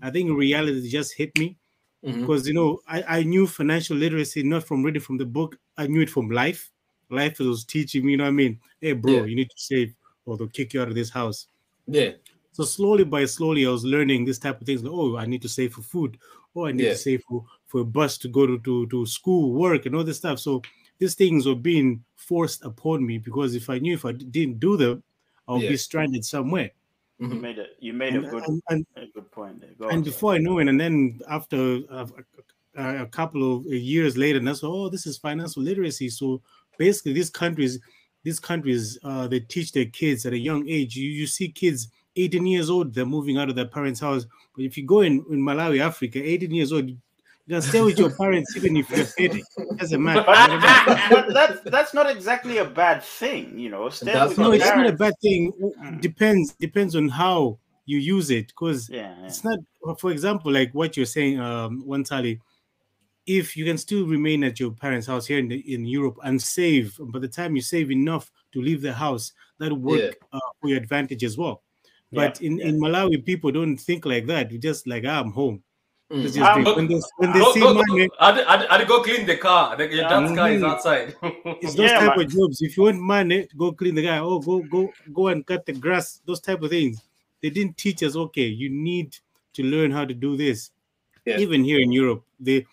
I think reality just hit me Mhm. because you know I, I knew financial literacy not from reading from the book. I knew it from life. Life was teaching me. You know what I mean? Hey, bro, Yeah. you need to save, or they'll kick you out of this house. Yeah. So slowly by slowly, I was learning this type of things. Like, oh, I need to save for food. Oh, I need Yeah. to save for, for a bus to go to, to, to school, work, and all this stuff. So these things were being forced upon me because if I knew if I didn't do them, I would Yeah. be stranded somewhere. you Mhm. made a you made a good and, and, a good point there. Go and on, before I knew it, and then after uh, a, a couple of years later, and that's oh, this is financial literacy. So basically, these countries, these countries, uh, they teach their kids at a young age. You you see kids 18 years old, they're moving out of their parents' house. But if you go in, in Malawi, Africa, 18 years old, you can stay with your parents even if you're 30. Doesn't matter. but, but that's that's not exactly a bad thing, you know. Stay That's with no, your it's not a bad thing. Mm. Depends depends on how you use it. Because Yeah, yeah. it's not for example like what you're saying um Wantali if you can still remain at your parents house here in, the, in europe and save by the time you save enough to leave the house that'll work Yeah. uh, for your advantage as well but in, yeah. in malawi people don't think like that you just like ah, i'm home Mm. That's Um, just when they, when they go, see go, go, money I'd, I'd, I'd go clean the car. The, your dad's car is Mhm. outside. it's those Yeah, type man. of jobs if you want money go clean the guy oh go go go and cut the grass those type of things they didn't teach us. Okay, you need to learn how to do this. Yeah. Even here in Europe, the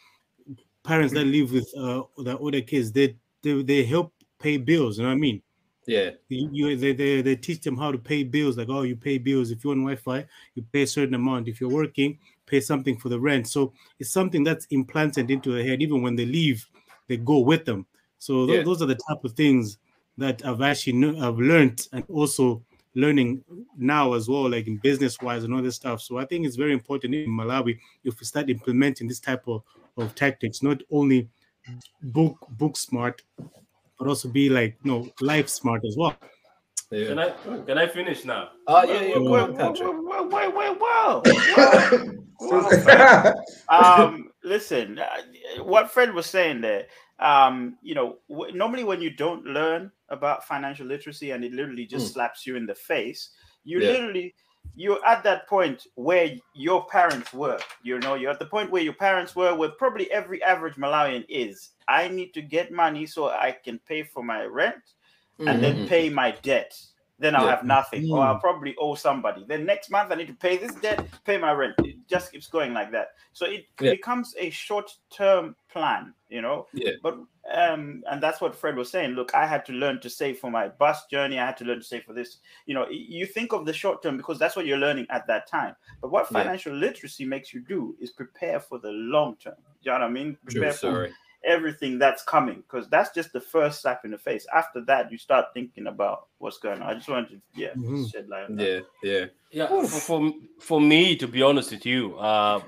parents that live with uh, the older kids, they, they they help pay bills. You know what I mean? Yeah. You, you they, they they teach them how to pay bills. Like, oh, you pay bills if you're on Wi-Fi, you pay a certain amount. If you're working, pay something for the rent. So it's something that's implanted into their head. Even when they leave, they go with them. So tho- Yeah. those are the type of things that I've actually kn- I've learned and also learning now as well, like in business wise and all this stuff. So I think it's very important in Malawi if we start implementing this type of, of tactics, not only book book smart, but also be like you know life smart as well. Yeah. Can I can I finish now? Oh yeah, yeah. Whoa, Go Wait, wait, wait, wait, whoa. Whoa. um, listen, uh, what Fred was saying there, um, you know, w- normally when you don't learn about financial literacy and it literally just slaps you in the face, you Yeah. literally you're at that point where your parents were. You know, you're at the point where your parents were, where probably every average Malawian is. I need to get money so I can pay for my rent and then Mhm. pay my debt. Then I'll Yeah. have nothing, or Mm. I'll probably owe somebody. Then next month I need to pay this debt, pay my rent. It just keeps going like that. So it Yeah. becomes a short-term plan, you know. Yeah. But um, and that's what Fred was saying. Look, I had to learn to save for my bus journey. I had to learn to save for this. You know, you think of the short term because that's what you're learning at that time. But what Yeah. financial literacy makes you do is prepare for the long term. You know what I mean? True Prepare for story. Everything that's coming because that's just the first slap in the face. After that, you start thinking about what's going on. I just wanted to, yeah, Mhm. shed light on that. Yeah, yeah. Yeah, for, for for me, to be honest with you, uh,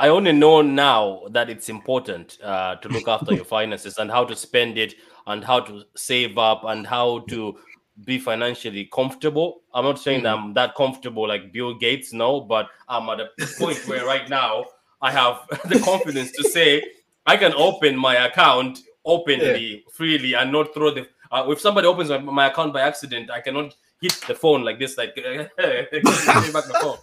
I only know now that it's important uh, to look after your finances and how to spend it and how to save up and how to be financially comfortable. I'm not saying that I'm that comfortable like Bill Gates, no, but I'm at a point where right now I have the confidence to say I can open my account openly, freely, and not throw the. Uh, if somebody opens my, my account by accident, I cannot hit the phone like this, like give me back the phone.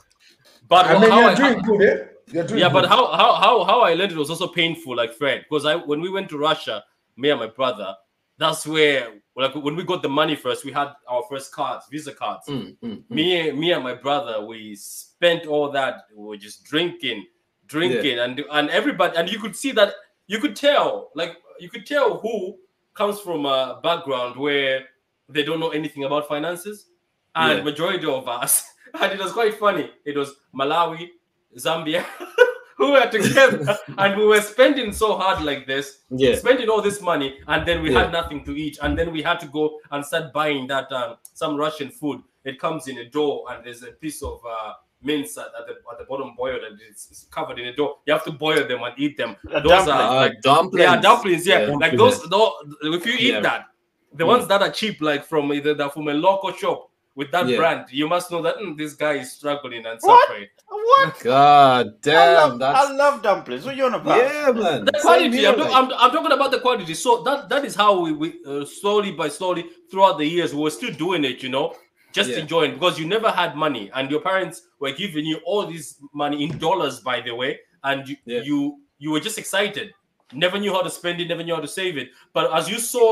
But I mean, how you're I- doing good, eh? Yeah, good. but how how how how I learned it was also painful, like Fred, because I when we went to Russia, me and my brother, that's where like when we got the money first, we had our first cards, Visa cards. Mm, mm, mm. Me me and my brother, we spent all that. We were just drinking, drinking, and and everybody, and you could see that you could tell, like you could tell who comes from a background where they don't know anything about finances, and Yeah. majority of us, and it was quite funny. It was Malawi, Zambia, who were together, and we were spending so hard like this, Yeah, spending all this money, and then we Yeah. had nothing to eat, and then we had to go and start buying that um, some Russian food. It comes in a door, and there's a piece of uh, mince at, at the at the bottom boiled, and it's, it's covered in a dough. You have to boil them and eat them. A Those dumpling. are uh, like dumplings. yeah, dumplings. Yeah, Yeah. like those. Those if you eat Yeah. that, the Mm. ones that are cheap, like from either that from a local shop with that Yeah. brand, you must know that mm, this guy is struggling and What? suffering. What? God I damn, love, that's I love dumplings. What you on about? yeah, man. the quality I'm, like- I'm, I'm talking about the quality so that that is how we, we uh, slowly by slowly throughout the years we are still doing it you know just Yeah. enjoying because you never had money and your parents were giving you all this money in dollars by the way and you Yeah. you, you were just excited never knew how to spend it never knew how to save it but as you saw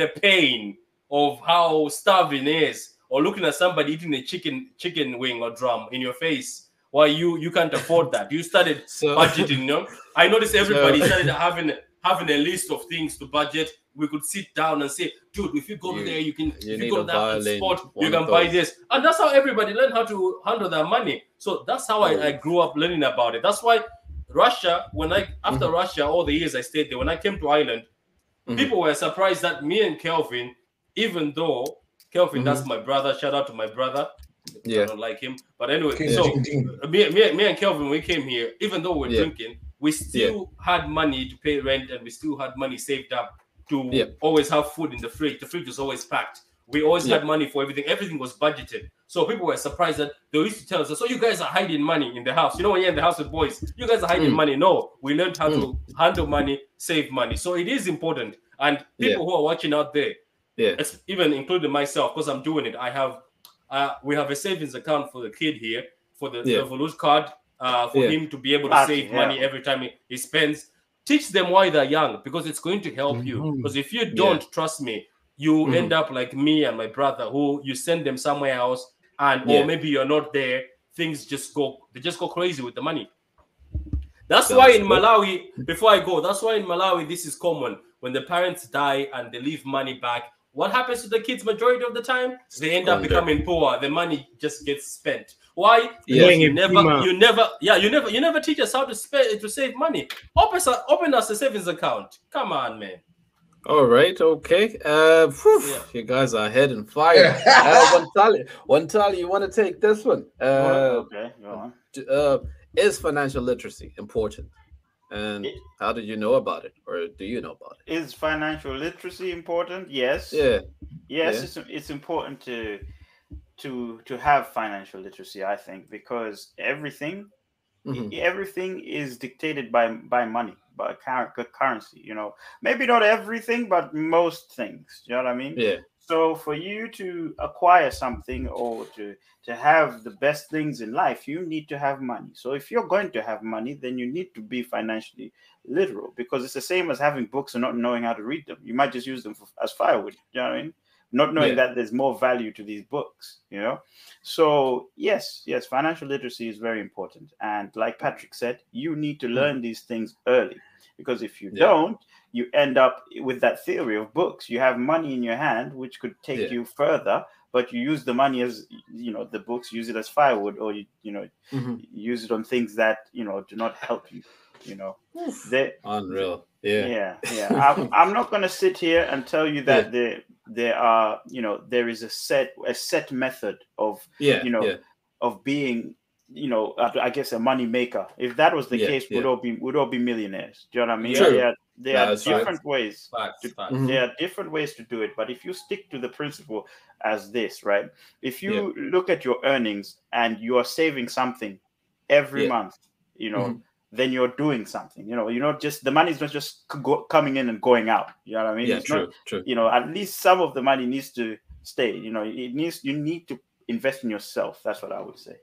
the pain of how starving is or looking at somebody eating a chicken chicken wing or drum in your face while you you can't afford that you started so budgeting. You know, I noticed everybody So- started having having a list of things to budget. We could sit down and say, "Dude, if you go You- there, you can. you if you go a to that violin, spot, you can buy this." And that's how everybody learned how to handle their money. So that's how I, I grew up learning about it. That's why Russia, when I after Mm-hmm. Russia, all the years I stayed there, when I came to Ireland, Mhm. people were surprised that me and Kelvin, even though Kelvin, Mhm. that's my brother. Shout out to my brother. Yeah. I don't like him, but anyway. King, so ding, ding. me, me, me and Kelvin, we came here, even though we're Yeah. drinking, we still had money to pay rent and we still had money saved up to Yeah. always have food in the fridge. The fridge was always packed. We always Yeah. had money for everything. Everything was budgeted. So people were surprised that they used to tell us, so you guys are hiding money in the house. You know, when you're in the house with boys, you guys are hiding Mm. money. No, we learned how to handle money, save money. So it is important. And people Yeah. who are watching out there, yeah, it's even including myself because I'm doing it. I have uh we have a savings account for the kid here for the Yeah. Revolut card uh for Yeah. him to be able to Ah, save yeah. money every time he, he spends. Teach them why they're young because it's going to help you. Mhm. Because if you don't trust me, you Mhm. end up like me and my brother who you send them somewhere else and Yeah. or maybe you're not there, things just go they just go crazy with the money. That's why in. Malawi, before I go, that's why in Malawi this is common. When the parents die and they leave money back, what happens to the kids majority of the time? They end up becoming poor. The money just gets spent. Why? Yeah. You never, Pima. you never, yeah, you never, you never teach us how to spend to save money. Open, us- open us a savings account. Come on, man. All right, okay. Uh, phew, Yeah. you guys are head and fire. uh, Wantali, one tally. You want to take this one? Uh, okay, go on. uh, is financial literacy important? And It- how did you know about it, or do you know about it? Is financial literacy important? Yes. Yeah, Yes, Yeah. it's it's important to to to have financial literacy. I think because everything mhm, everything is dictated by by money, by cur- currency. You know, maybe not everything, but most things. You know what I mean? yeah, So for you to acquire something or to to have the best things in life, you need to have money. So if you're going to have money, then you need to be financially literal because it's the same as having books and not knowing how to read them. You might just use them for, as firewood. You know what I mean? Not knowing Yeah. that there's more value to these books. You know. So yes, yes, financial literacy is very important. And like Patrick said, you need to hmm. learn these things early because if you Yeah. don't, you end up with that theory of books. You have money in your hand, which could take Yeah. you further, but you use the money as you know the books use it as firewood, or you you know mhm. use it on things that you know do not help you. You know, they, unreal. Yeah, yeah, yeah. I'm, I'm not going to sit here and tell you that there there are you know there is a set a set method of yeah, you know, yeah. of being you know I I guess a money maker. If that was the Yeah, case, we'd all be would all be millionaires. Do you know what I mean? True. There, there are That's right. different ways. Facts, facts. Mhm. There are different ways to do it, but if you stick to the principle as this, right? If you look at your earnings and you are saving something every Yeah. month, you know, Mhm. then you're doing something. You know, you're not just the money's not just go, coming in and going out. You know what I mean? yeah, It's true, not- true. you know, at least some of the money needs to stay. You know, it needs you need to invest in yourself. That's what I would say.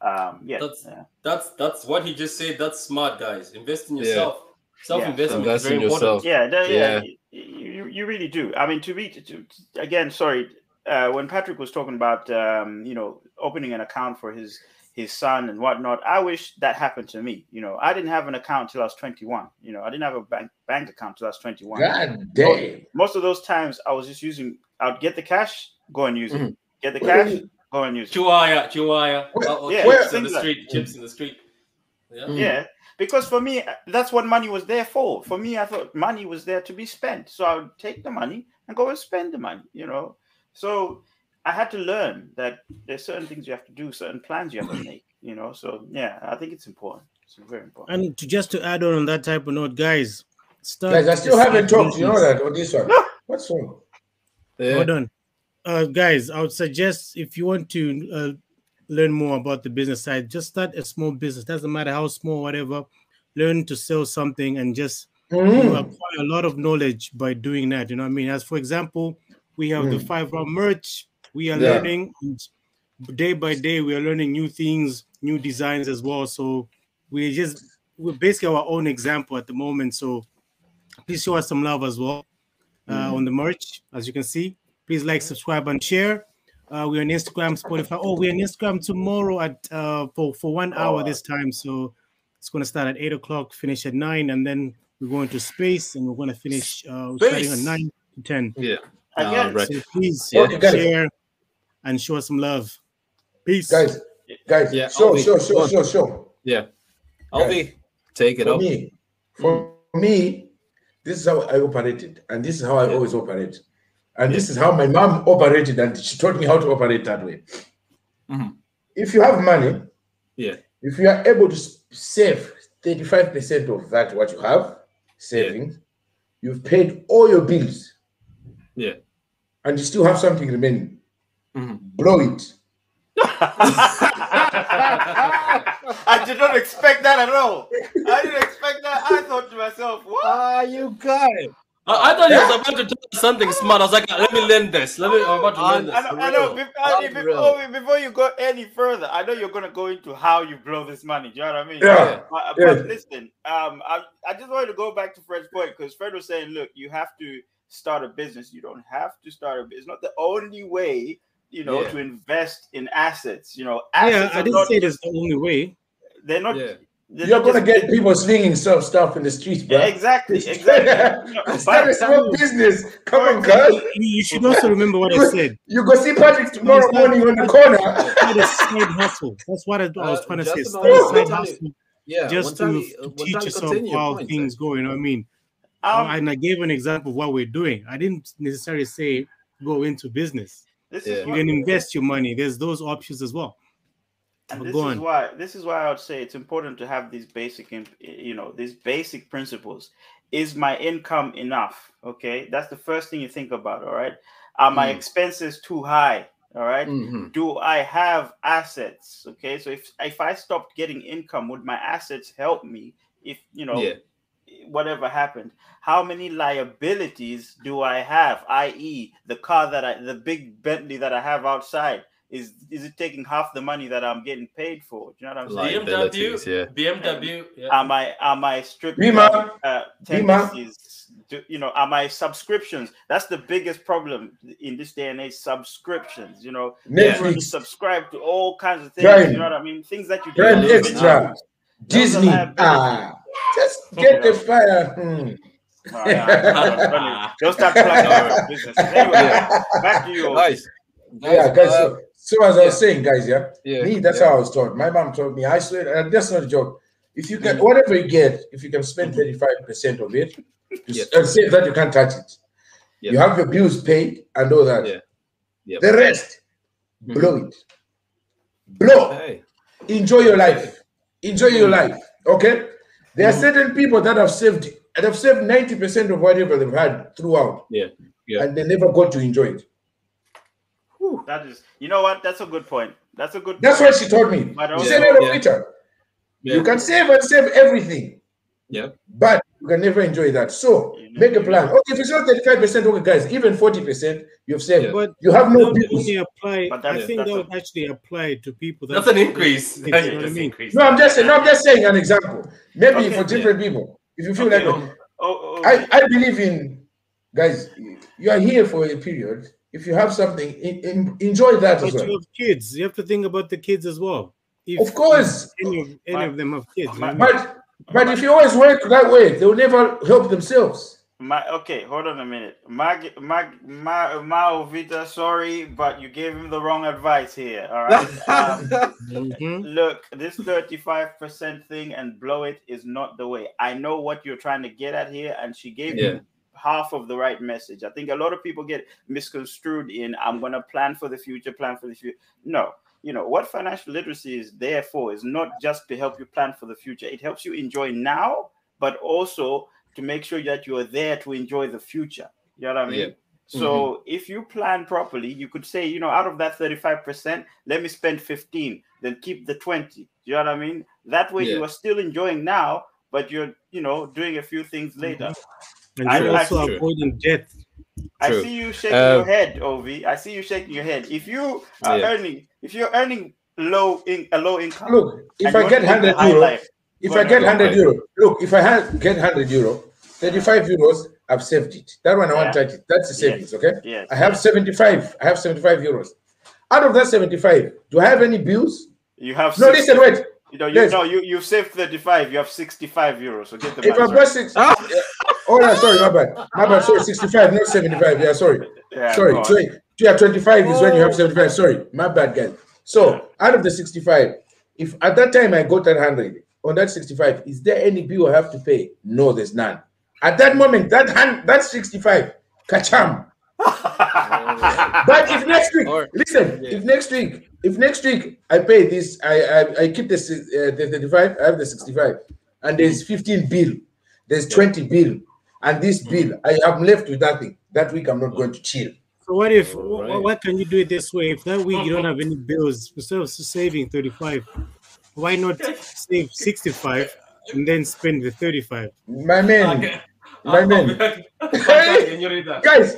Um, yeah, That's- yeah. That's that's what he just said. That's smart, guys. Invest in Yeah. yourself. Self investment Invest is very in important. yourself. yeah, that- Yeah. yeah, You, you really do. I mean, to read to, again, sorry, uh, when Patrick was talking about um, you know opening an account for his his son and whatnot, I wish that happened to me. You know, I didn't have an account till I was 21. You know, I didn't have a bank bank account till I was 21. God damn. Most of those times, I was just using. I'd get the cash, go and use it. Mhm. Get the cash, go and use it. Chihuahua, Chihuahua. Where- Oh, oh, yeah, chips in things the like- street. Chips in the street. Yeah. Mm. Yeah, because for me, that's what money was there for. For me, I thought money was there to be spent. So I would take the money and go and spend the money, you know. So I had to learn that there's certain things you have to do, certain plans you have to make, you know. So yeah, I think it's important. It's very important. And to just to add on on that type of note, guys, start. Guys, I still haven't talked. You know business. that on this one. What's wrong? Yeah. Hold on, uh, guys. I would suggest if you want to uh, learn more about the business side, just start a small business. Doesn't matter how small, whatever. Learn to sell something and just you Mm. acquire a lot of knowledge by doing that. You know what I mean? As for example, we have the Mm. five round merch. We are Yeah. learning day by day. We are learning new things, new designs as well. So we just we're basically our own example at the moment. So please show us some love as well uh, on the merch, as you can see. Please like, subscribe, and share. Uh, we're on Instagram, Spotify. Oh, we're on Instagram tomorrow at uh, for for one hour Oh. this time. So it's going to start at eight o'clock, finish at nine, and then we're going to space, and we're going to finish uh, starting at nine to ten. Yeah. Uh, right. So please Yeah. Share and show us some love. Peace. Guys, guys, Yeah, show, I'll show, be- show, show, show. Yeah. Ovi, take it For up. me, for me, this is how I operated, and this is how I always operate. And this is how my mom operated, and she taught me how to operate that way. Mhm. If you have money, Yeah. if you are able to save 35% of that, what you have, savings, you've paid all your bills, Yeah. and you still have something remaining. Mhm. Blow it. I did not expect that at all. I didn't expect that. I thought to myself, what? Ah, you got it. I, I thought he was about to tell us something smart. I was like, let me learn this. Let me. I'm about to learn this. I know, I know. Before, before, before you go any further, I know you're going to go into how you blow this money. Do you know what I mean? Yeah. But, Yeah. but listen, um, I, I just wanted to go back to Fred's point because Fred was saying, look, you have to start a business. You don't have to start a business. It's not the only way you know, Yeah. to invest in assets. You know, Yeah, I didn't say just, that's the only way. they're not. Yeah. They're You're not gonna just- get people slinging some stuff in the streets, bro. Yeah, exactly, exactly. You know, Start a small business. Come on, guys. You, you should also remember what I said. You go see Patrick tomorrow morning on the corner. Start a side hustle. That's what I, I was Uh, trying to say. Start a I'll side hustle Yeah, just to, time- to teach yourself how point, things go. You know what I mean? Um, and I gave an example of what we're doing. I didn't necessarily say go into business. this Yeah. is You can invest your money. There's those options as well. And this is why this is why I would say it's important to have these basic, you know, these basic principles. Is my income enough? Okay, that's the first thing you think about. All right, are my Mm. expenses too high? All right. Mhm. do I have assets? Okay, so if if I stopped getting income, would my assets help me? If you know, Yeah. whatever happened, how many liabilities do I have? I.e., the car that I, the big Bentley that I have outside, is is it taking half the money that I'm getting paid for? Do you know what I'm saying? BMW, Liabilities, yeah. BMW. Yeah. Am I am I stripping Bima. uh, Bima. tendencies? Do, you know, am I subscriptions? That's the biggest problem in this day and age. Subscriptions. You know, everyone Netflix, is subscribed to all kinds of things. Prime. You know what I mean? Things that you Prime don't Extra. Disney. Ah, just get the fire. Hmm. Yeah. Funny. Don't start plugging your business. Anyway, Yeah. back to you. Guys, Yeah, guys. uh, so, as I was yeah. saying, guys, yeah, yeah, me, that's yeah. how I was taught. My mom told me, I swear, and that's not a joke. If you can, Mm. whatever you get, if you can spend 35% of it, Yeah. and say that you can't touch it. Yeah. You have your bills paid and all that. Yeah. Yeah. The rest, Mhm. blow it. Blow. Hey. Enjoy your life. Enjoy your life. Okay? There are Mhm. certain people that have saved that have saved 90% of whatever they've had throughout. Yeah. Yeah. And they never got to enjoy it. That is, you know what? That's a good point. That's a good. That's point. what she told me. But She also, said, "Hello, Yeah. Peter, Yeah. you can save and save everything, Yeah. but you can never enjoy that. So You know, make a plan. Okay, if it's not 35%, okay, guys, even 40% you've saved. Yeah. But You have no would bills. only apply. But I that's- think that would actually apply to people. That That's an increase. You know what I an mean? increase. No, I'm just saying, no, I'm just saying an example. Maybe Okay, for different people. If you feel Okay, like oh, oh, oh, I, I believe in guys, you are here for a period. If you have something, in, in- enjoy that But as well. you have kids. You have to think about the kids as well. If, Of course. if any of, any My- of them have kids. you my- know what But but if you always work that way, they'll never help themselves. My okay, hold on a minute. Mag Mag Ma Mao Vita, sorry, but you gave him the wrong advice here. All right. Um, Mhm. look, this 35% thing and blow it is not the way. I know what you're trying to get at here, and she gave Yeah. you half of the right message. I think a lot of people get misconstrued in I'm mm. gonna plan for the future, plan for the future. No, you know what financial literacy is there for is not just to help you plan for the future, it helps you enjoy now, but also to make sure that you are there to enjoy the future. You know what I mean? Yeah. So if you plan properly, you could say, you know, out of that 35%, let me spend 15, then keep the 20. You know what I mean? That way you are still enjoying now, but you're, you know, doing a few things later. Mm-hmm. And I- you're I also see. avoiding debt. I True. see you shaking Uh, your head, Ov. I see you shaking your head. If you are Yeah. earning, if you're earning low in a low income, Look, if I get want to live 100 euro, life, if I get 100 euro, look, if I have, get 100 euro, 35 euros, I've saved it. That one I want Yeah. to touch it. That's the Yes. savings, okay? yes, I have 75. I have 75 euros. Out of that 75, do I have any bills? you have No, 60 listen, wait. You know, you Yes. know, you you've saved 35, you have 65 euros. So get the If maths I've got right. six, oh, no, sorry, my bad. My bad, sorry, 65, not 75. Yeah, sorry. Yeah, Sorry, go on. 20, yeah, 25 is when you have 75. Sorry, my bad, guys. So, out of the 65, if at that time I got that 100, on that 65, is there any bill I have to pay? No, there's none. At that moment, that hand, that 65, kacham. But if next week, Or- listen, Yeah. if next week, if next week I pay this, I I, I keep the, uh, the 35, I have the 65, and there's 15 bill, there's 20 bill, and this bill, I am left with nothing. That week I'm not going to chill. So what if? All right. Why can you do it this way? If that week you don't have any bills, instead of saving thirty-five, why not save sixty-five and then spend the thirty-five? My man, Okay. My man. Señorita. Guys,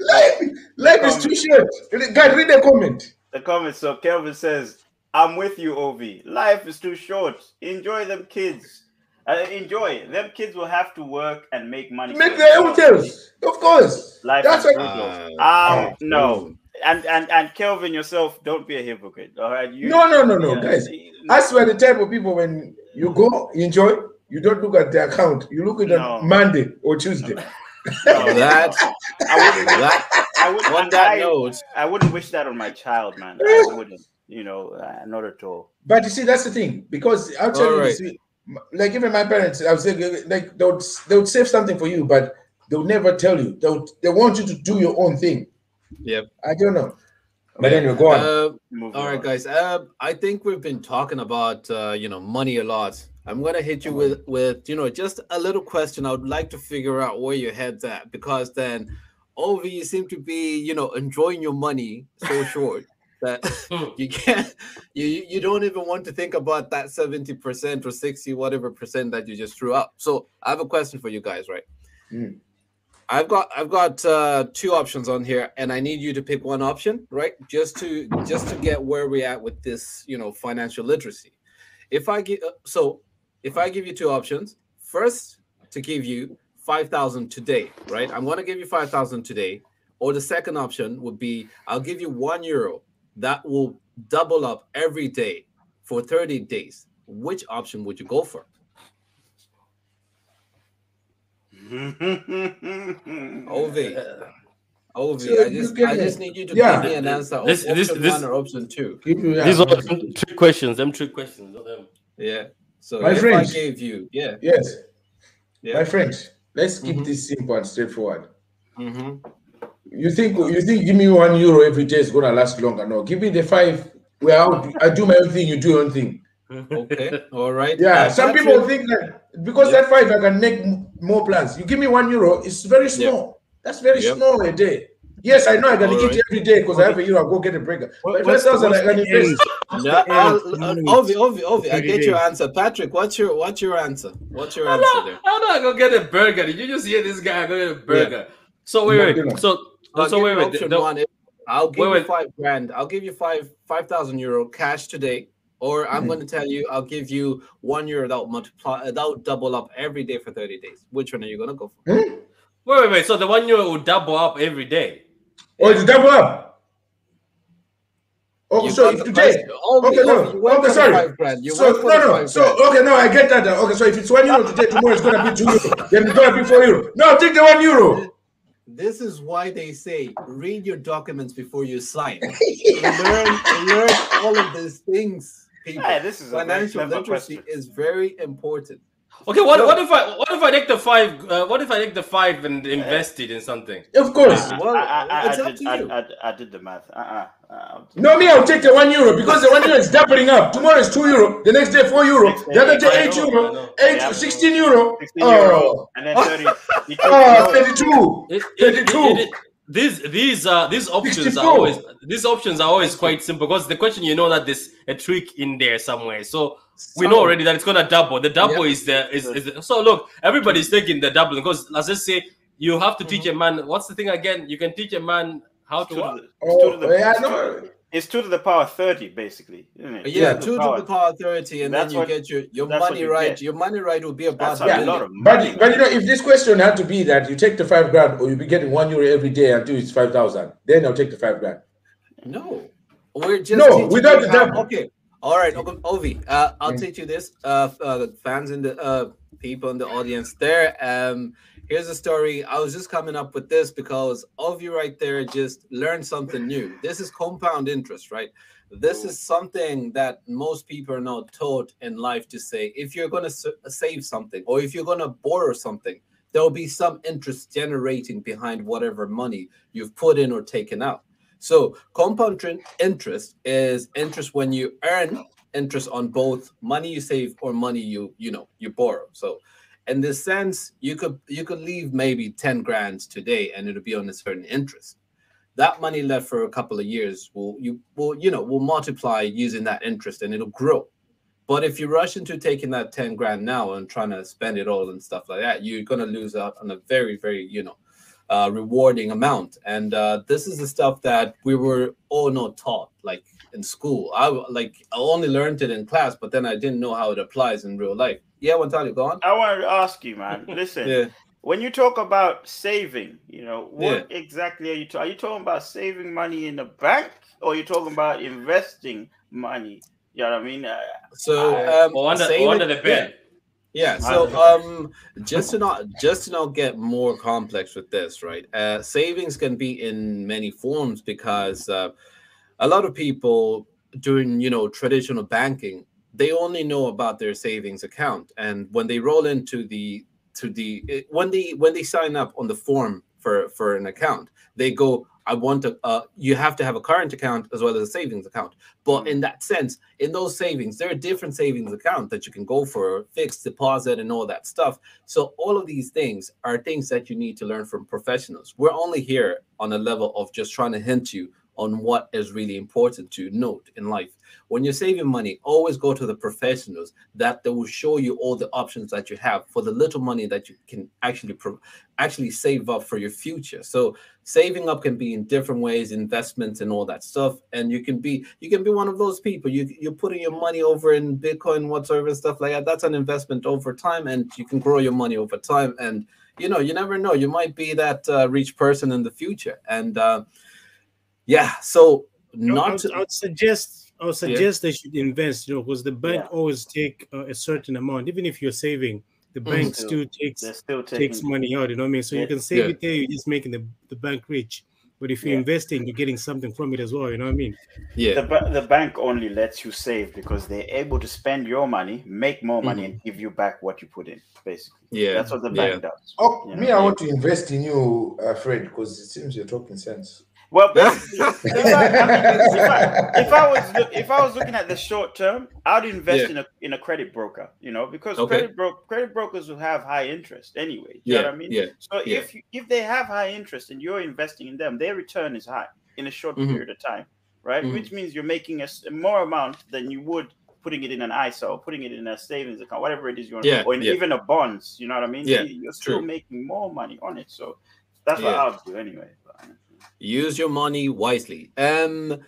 life, life is too short. Guys, read the comment. the comments. So Kelvin says, "I'm with you, Ov. Life is too short. Enjoy them kids. Uh, enjoy them kids will have to work and make money. Make for their own themselves. hotels, of course. Life That's is what. brutal. Uh, Um, no, and and and Kelvin yourself, don't be a hypocrite. All right. You, No, no, no, no, yeah, guys. you- I swear the type of people when you go, enjoy, you don't look at the account. You look at it No. on Monday or Tuesday. no, That, I wouldn't. that I would. on that I, note, I wouldn't wish that on my child, man. I wouldn't. You know, uh, not at all. But you see, that's the thing because I'll tell you, Alright. this, see, like even my parents, I was saying, like they would they would save something for you, but they would never tell you. They would, they want you to do your own thing. Yep. I don't know. But anyway, go on. uh, Move all right, on. guys. Uh, I think we've been talking about uh, you know money a lot. I'm gonna hit you with with you know just a little question. I would like to figure out where your head's at because then, Ovi, you seem to be you know enjoying your money so short that you can't you you don't even want to think about that 70 percent or 60 whatever percent that you just threw up. So I have a question for you guys, right? Mm. I've got I've got uh, two options on here, and I need you to pick one option, right? Just to just to get where we're at with this, you know, financial literacy. If I get so, if I give you two options, first to give you five thousand today, right? I'm going to give you five thousand today, or the second option would be I'll give you one euro that will double up every day for thirty days. Which option would you go for? Ovi. Ovi, So I just I just need you to Yeah. give me an answer This- option this- this- one or option two. Yeah. These are them trick questions. Them trick questions. not them. Yeah. So My friends. I gave you, yeah, Yes, yeah. my friends. Let's keep Mhm. this simple and straightforward. hmm You think you think give me one euro every day is gonna last longer? No, give me the five. Well, I do my own thing, you do your own thing. Okay. All right. Yeah, Uh, some people think that because Yeah. that five I can make more plans. You give me one euro, it's very small. That's very Yep. small a day. Yes, I know I can All eat right. every day because I have a euro. I go get a breaker. What- But what's- five thousand I what's can the invest. Yeah, the I'll, end? Ovi, Ovi, Ovi, I get your answer. Patrick, what's your what's your answer? What's your How answer do there? how do I go get a burger? Did you just hear this guy go get a burger? So wait, wait. So I'll so give wait, you wait. option the- one. I'll give Wait, you wait. five grand. I'll give you five five thousand euro cash today, or I'm Mhm. going to tell you I'll give you one euro that will multiply that will double up every day for thirty days. Which one are you going to go for? Hmm? Wait, wait, wait. So the one euro will double up every day. Or it's double up. Okay, You so if the today. Okay, no. Ovi, you went Okay, sorry. five grand. You So no, no. So okay, no, I get that. Okay, so if it's one euro today, tomorrow it's gonna be two euro. Then it's gonna be four euro. No, take the one euro. This is why they say read your documents before you sign. learn, learn all of these things. People. Hey, this is Financial literacy question. is very important. Okay, what, No. what if I what if I take the five? Uh, what if I take the five and invest it in something? Of course. I, Well, I, I, it's I, up did, to you. I, I, I did the math. Uh-uh. Uh, No, me, I'll take the one euro because the one euro is doubling up. Tomorrow is two euro, the next day four euro, the other day eight know, I euro, know. eight, Yeah. 16 euro. 16 euro, Oh, and then 30. Oh, 32. It- it- it- 32. it- these these uh these options 64. are always these options are always quite simple because the question you know that there's a trick in there somewhere. So we know already that it's gonna double. The double is the is, is the, so look, everybody's taking the double because let's just say you have to teach a mm-hmm. man what's the thing again? You can teach a man how two to to what? the- it's two to Oh, the- yeah, it's two- no. It's two to the power 30, basically. Isn't it? Yeah, Yeah. two to the power thirty, and That's then you what- get your, your money you right. get. Your money right will be about That's a a lot of money. But, but you know, if this question had to be that you take the five grand or you'll be getting one euro every day until it's 5,000, then I'll take the five grand. No, we're just No, without the double. Okay, all right, Ovi. Uh, I'll teach you this. Uh, uh, fans in the uh, people in the audience there. Um, here's a story. I was just coming up with this because Ovi right there just learned something new. This is compound interest, right? This is something that most people are not taught in life to say. If you're going to save something or if you're going to borrow something, there will be some interest generating behind whatever money you've put in or taken out. So compound interest is interest when you earn interest on both money you save or money you you know you borrow. So in this sense, you could you could leave maybe 10 grand today and it'll be on a certain interest. That money left for a couple of years will you will you know will multiply using that interest and it'll grow. But if you rush into taking that 10 grand now and trying to spend it all and stuff like that, you're gonna lose out on a very, very, you know, uh, rewarding amount. And uh, this is the stuff that we were all not taught, like in school. I like I only learned it in class, but then I didn't know how it applies in real life. Yeah, Wantali, go on. I wanted to ask you, man. Listen, Yeah. when you talk about saving, you know, what yeah. exactly are you talking? Are you talking about saving money in the bank, or are you talking about investing money? You know what I mean? Uh, so, um, or under, or under the bed. Yeah. Yeah, so, um, just to not just to not get more complex with this, right? Uh, savings can be in many forms because uh, a lot of people doing, you know, traditional banking, they only know about their savings account, and when they roll into the to the when they when they sign up on the form for for an account they go i want to uh, you have to have a current account as well as a savings account. But in that sense in those savings there are different savings accounts that you can go for fixed deposit and all that stuff. So all of these things are things that you need to learn from professionals. We're only here on a level of just trying to hint you on what is really important to note in life. When you're saving money, always go to the professionals that they will show you all the options that you have for the little money that you can actually pro- actually save up for your future. So saving up can be in different ways, investments and all that stuff. And you can be you can be one of those people. You you're putting your money over in Bitcoin, whatsoever, and stuff like that. That's an investment over time, and you can grow your money over time. And you know, you never know. You might be that uh, rich person in the future. And uh, yeah, so not. I would, to, I would suggest. I would suggest yeah. they should invest. You know, because the bank yeah. always take uh, a certain amount, even if you're saving. The mm. bank still, still takes still takes money out. You know what I mean? So yeah. you can save it there. You're just making the, the bank rich. But if you're investing, you're getting something from it as well. You know what I mean? Yeah. The, the bank only lets you save because they're able to spend your money, make more money, mm-hmm. and give you back what you put in. Basically, yeah, that's what the bank does. Oh, you know? me, I want to invest in you, uh, Fred, because it seems you're talking sense. Well, if, I, I mean, if, I, if, I, was if I was looking at the short term, I'd invest yeah. in a in a credit broker. You know, because okay. credit bro- credit brokers will have high interest anyway. You yeah, know what I mean? Yeah. So yeah. if if they have high interest and you're investing in them, their return is high in a short mm-hmm. period of time, right? Mm-hmm. Which means you're making a, more amount than you would putting it in an ISA or putting it in a savings account, whatever it is you want, yeah, or in, yeah. even a bonds. You know what I mean? Yeah, you're still true. making more money on it. So that's what I'll do anyway use your money wisely. Um,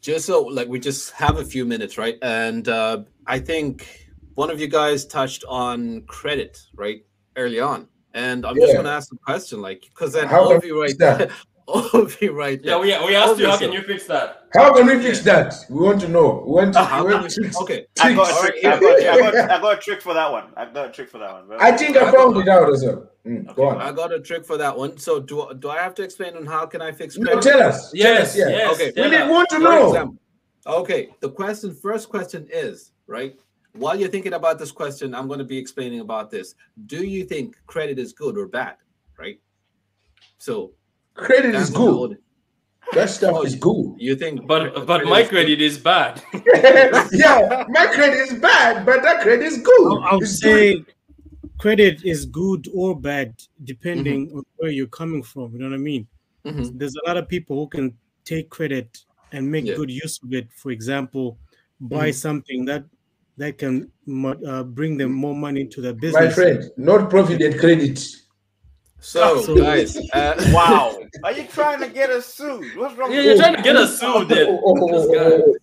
just so like we just have a few minutes, right? And uh, I think one of you guys touched on credit, right, early on. And I'm yeah. just going to ask a question, like, because then all of you right, of you right. Yeah, we, we asked you, how can you fix that? How can we fix that? We want to know. We want to, uh, we want to okay. I got, a trick, I, got, I, got, I got a trick for that one. I got a trick for that one. I think I found it out as well. Mm, okay. Go on. I got a trick for that one. So do do I have to explain on how can I fix? No, tell us. Yes. Tell us, yeah. yes. Okay. We need, want to know. Okay. The question, first question is right. While you're thinking about this question, I'm going to be explaining about this. Do you think credit is good or bad? Right. So credit is good. That stuff oh, is good. You think, but but my credit is, is bad. yeah, my credit is bad, but that credit is good. I'll, I'll say good credit is good or bad depending mm-hmm. on where you're coming from. You know what I mean? Mm-hmm. There's a lot of people who can take credit and make yeah. good use of it. For example, buy mm-hmm. something that that can uh, bring them more money into their business. My friend, not profit and credit. So, so guys, uh, wow, are you trying to get us sued? What's wrong? Yeah, you're trying to get us sued. Then. Oh, oh,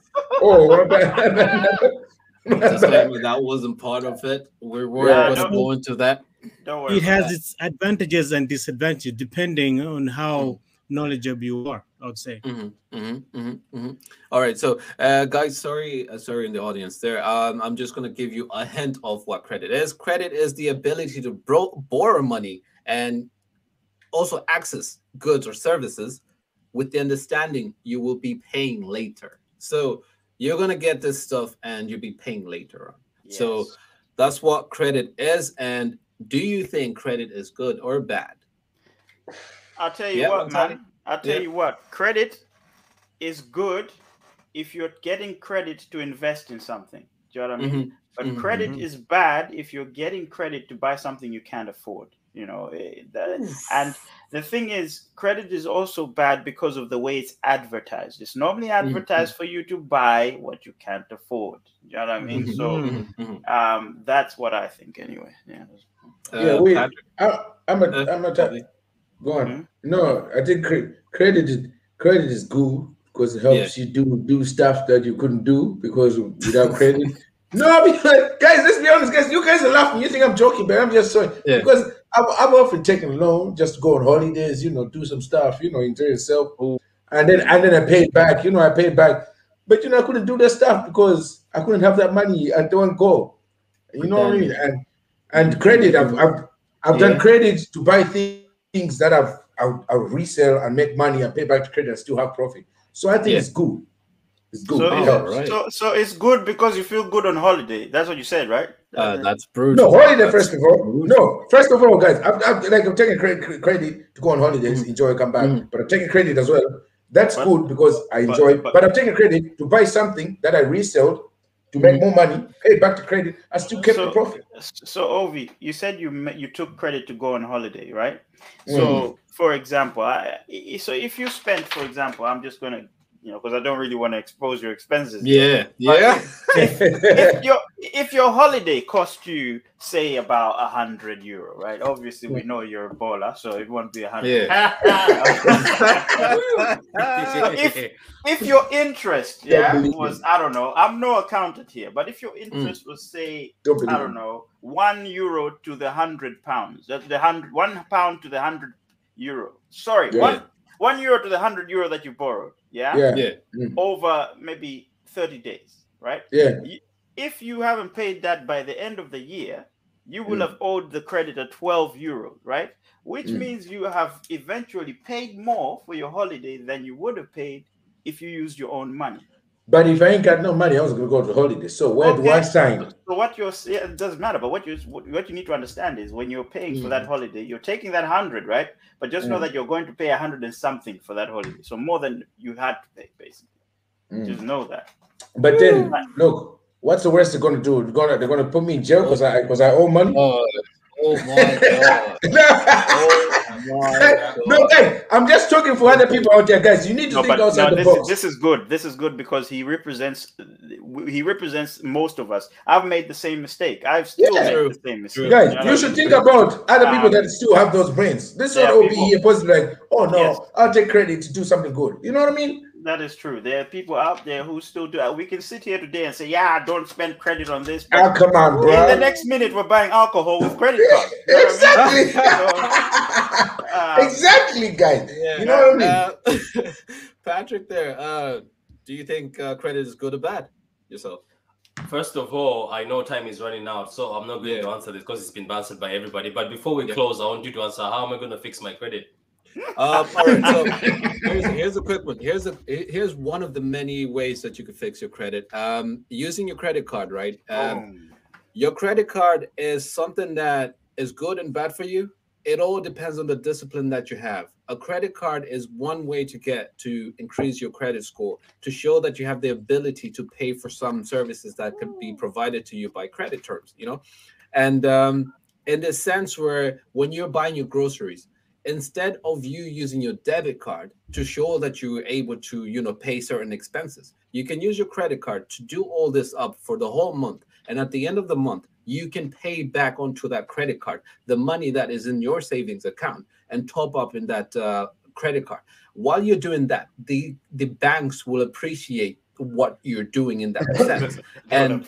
oh, oh, Disclaimer, that wasn't part of it. We weren't yeah, going to go into that. Don't worry it has that. its advantages and disadvantages depending on how mm. knowledgeable you are. I would say. Mm-hmm, mm-hmm, mm-hmm, mm-hmm. All right, so uh, guys, sorry, uh, sorry in the audience there. Um, I'm just going to give you a hint of what credit is. Credit is the ability to bro- borrow money and also access goods or services with the understanding you will be paying later. So you're gonna get this stuff and you'll be paying later on. Yes. So that's what credit is. And do you think credit is good or bad? I'll tell you what, man. I'll tell you what. Credit is good if you're getting credit to invest in something. Do you know what I mean? Mm-hmm. But mm-hmm. credit mm-hmm. is bad if you're getting credit to buy something you can't afford. You know, eh, and the thing is, credit is also bad because of the way it's advertised. It's normally advertised mm-hmm. for you to buy what you can't afford. You know what I mean? Mm-hmm. So mm-hmm. um, that's what I think, anyway. Yeah. Uh, yeah, we. I, am a. Uh, I'm a. T- go on. Mm-hmm. No, I think cre- credit is credit is good because it helps yeah. you do do stuff that you couldn't do because without credit No, because, guys, let's be honest, guys. You guys are laughing. You think I'm joking, but I'm just sorry. Yeah. Because I've, I've often taken a loan just to go on holidays, you know, do some stuff, you know, enjoy yourself. Ooh. And then and then I paid back, you know, I paid back. But you know, I couldn't do that stuff because I couldn't have that money I don't go. You know what I mean? And and credit, I've I've, I've Yeah. done credit to buy thi- things that I've I'll, I'll resell and make money and pay back to credit and still have profit. So I think Yeah. it's good. It's good. So, it right. so, so it's good because you feel good on holiday. That's what you said, right? Uh, that's brutal. No, holiday That's first of all. brutal. No, first of all, guys, I've, I've like I'm taking credit credit to go on holidays, enjoy, come back. Mhm. But I'm taking credit as well. That's But- good because I enjoy. But, but- I'm taking credit to buy something that I resell to make more money, pay back to credit, I still kept the profit. So, Ovi, you said you you took credit to go on holiday, right? So, for example, I, I- so if you spend, for example, I'm just gonna, you know, because I don't really want to expose your expenses. Yeah, yeah. if your if your holiday cost you say about a hundred euro, right? Obviously, we know you're a baller, so it won't be a hundred. Yeah. if if your interest, yeah, was. I don't know, I'm no accountant here, but if your interest was say Don't I don't know, one euro to the hundred pounds, the hundred one pound to the hundred euro. Sorry, Yeah. one one euro to the hundred euro that you borrowed, yeah, Yeah, yeah. over maybe thirty days, right? yeah, If you haven't paid that by the end of the year, you will Mm. have owed the creditor twelve euros, right? Which Mm. means you have eventually paid more for your holiday than you would have paid if you used your own money. But if I ain't got no money, I was gonna go to holiday. So where do I sign? So what you're s- yeah, it doesn't matter, but what you what what you need to understand is when you're paying for that holiday, you're taking that hundred, right? But just know Mm. that you're going to pay a hundred and something for that holiday, so more than you had to pay, basically. Mm. Just know that. But then look, what's the worst they're gonna do? They're gonna they're gonna put me in jail because I because I owe money. Oh, oh my god. Oh my no, hey, I'm just talking for other people out there, guys. You need to No, think but outside no, the this, box. is, this is good. This is good because he represents he represents most of us. I've made the same mistake. I've still Yeah. made True. the same mistake. True. Guys, know you should think mean? about other people Um, that still have those brains. This there one are will be people- here like, oh no, Yes. I'll take credit to do something good. You know what I mean? That is true. There are people out there who still do it. We can sit here today and say, "Yeah, I don't spend credit on this." but Oh, come on, bro. in the next minute, we're buying alcohol with credit cards. You know what I mean? exactly. Um, exactly, guys. Yeah. You know what I mean? Uh, Patrick, there. Uh, do you think uh, credit is good or bad yourself? First of all, I know time is running out, so I'm not going to answer this because it's been answered by everybody. But before we Yeah. close, I want you to answer how am I going to fix my credit? Um, all right, so here's, here's a quick one. Here's a here's one of the many ways that you can fix your credit. Um, using your credit card, right? Um, boom. your credit card is something that is good and bad for you. It all depends on the discipline that you have. A credit card is one way to get to increase your credit score, to show that you have the ability to pay for some services that can be provided to you by credit terms, you know? And um, in the sense where when you're buying your groceries, instead of you using your debit card to show that you were able to, you know, pay certain expenses, you can use your credit card to do all this up for the whole month. And at the end of the month, you can pay back onto that credit card the money that is in your savings account and top up in that uh, credit card. While you're doing that, the the banks will appreciate what you're doing in that sense, and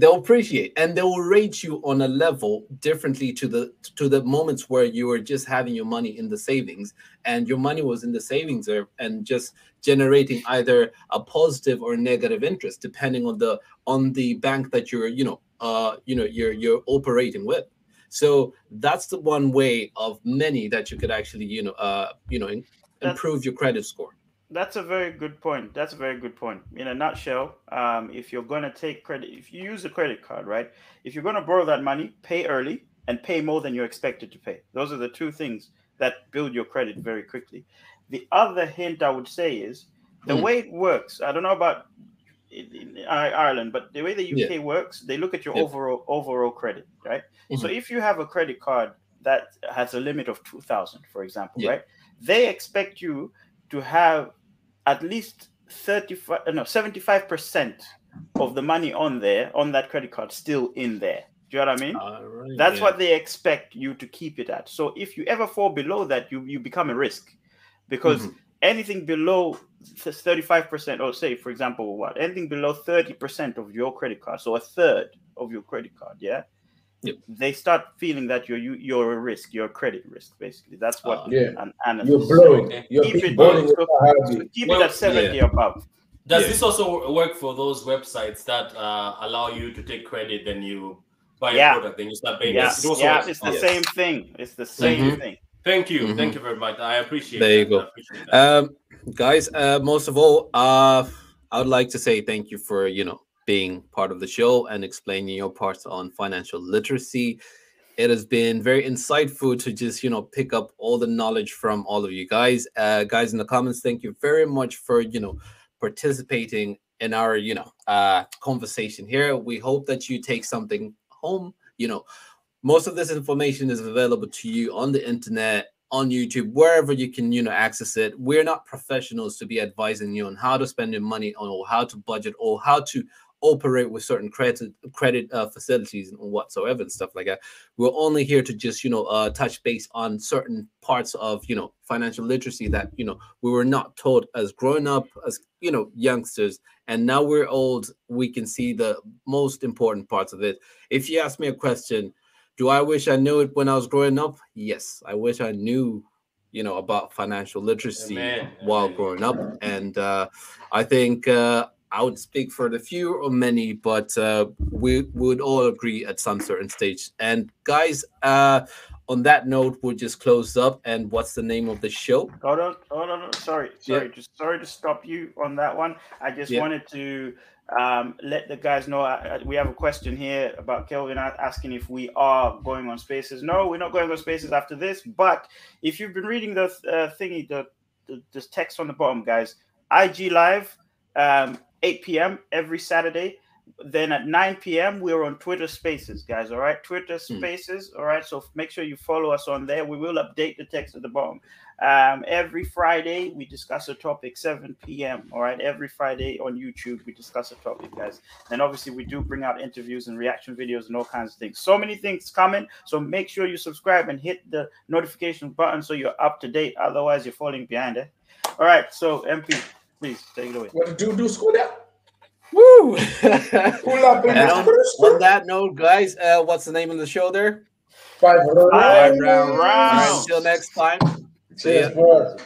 they'll appreciate and they will rate you on a level differently to the to the moments where you were just having your money in the savings and your money was in the savings there and just generating either a positive or negative interest depending on the on the bank that you're you know uh you know you're you're operating with. So that's the one way of many that you could actually you know uh you know in- That's- improve your credit score That's a very good point. That's a very good point. In a nutshell, um, if you're going to take credit, if you use a credit card, right? If you're going to borrow that money, pay early and pay more than you're expected to pay. Those are the two things that build your credit very quickly. The other hint I would say is the Hmm. way it works. I don't know about in, Ireland, but the way the UK works, they look at your Yeah. overall overall credit, right? So Mhm. if you have a credit card that has a limit of two thousand, for example, Yeah. right? They expect you to have at least 35 uh, no 75% of the money on there on that credit card still in there do you know what i mean right, that's yeah. what they expect you to keep it at so if you ever fall below that you you become a risk because Mhm. anything below thirty-five percent, or say, for example, what anything below thirty percent of your credit card, so a third of your credit card, yeah. Yep. They start feeling that you're you, you're a risk, you're a credit risk, basically. That's what Ah. Yeah. an analyst You're blowing. Okay. You're Keep it balling low. with a saying. habit. Keep Well, it at seventy above. Does Yeah. this also work for those websites that uh, allow you to take credit, then you buy Yeah. a product, then you start paying? Yeah, Yes, it yeah, works. it's the Yes. same thing. It's the same Mhm. thing. Thank you, Mhm. thank you very much. I appreciate. There you go. That. Um, guys, uh, most of all, uh, I would like to say thank you for you know being part of the show and explaining your parts on financial literacy. It has been very insightful to just you know pick up all the knowledge from all of you guys. Uh, guys in the comments, thank you very much for you know participating in our you know uh, conversation here. We hope that you take something home. You know, most of this information is available to you on the internet on youtube wherever you can you know access it we're not professionals to be advising you on how to spend your money on or how to budget or how to operate with certain credit credit uh, facilities and whatsoever and stuff like that we're only here to just you know uh, touch base on certain parts of you know financial literacy that you know we were not taught as growing up as you know youngsters and now we're old we can see the most important parts of it if you ask me a question do I wish I knew it when I was growing up? Yes, I wish I knew, you know, about financial literacy Amen, while amen. growing up. And uh, I think uh, I would speak for the few or many, but uh, we would all agree at some certain stage. And guys, uh, on that note, we'll just close up. And what's the name of the show? Hold on, hold on. Sorry, Yeah. sorry, just sorry to stop you on that one. I just Yeah. wanted to um, let the guys know. Uh, we have a question here about Kelvin asking if we are going on Spaces. No, we're not going on Spaces after this. But if you've been reading the uh, thingy, the, the this text on the bottom, guys, IG Live, um, 8 p.m. every Saturday. Then at 9 p.m. we're on Twitter Spaces, guys. All right, Twitter Hmm. Spaces. All right, so make sure you follow us on there. We will update the text at the bottom. Um, every Friday we discuss a topic 7 p.m. All right, every Friday on YouTube we discuss a topic, guys. And obviously we do bring out interviews and reaction videos and all kinds of things. So many things coming. So make sure you subscribe and hit the notification button so you're up to date. Otherwise, you're falling behind. Eh? All right, so MP, please take it away. What do do Skoda? Woo! Pull up in And on, on that note, guys, uh, what's the name of the show there? five Five rounds. rounds. All right, until next time. See ya. Cheers, bro.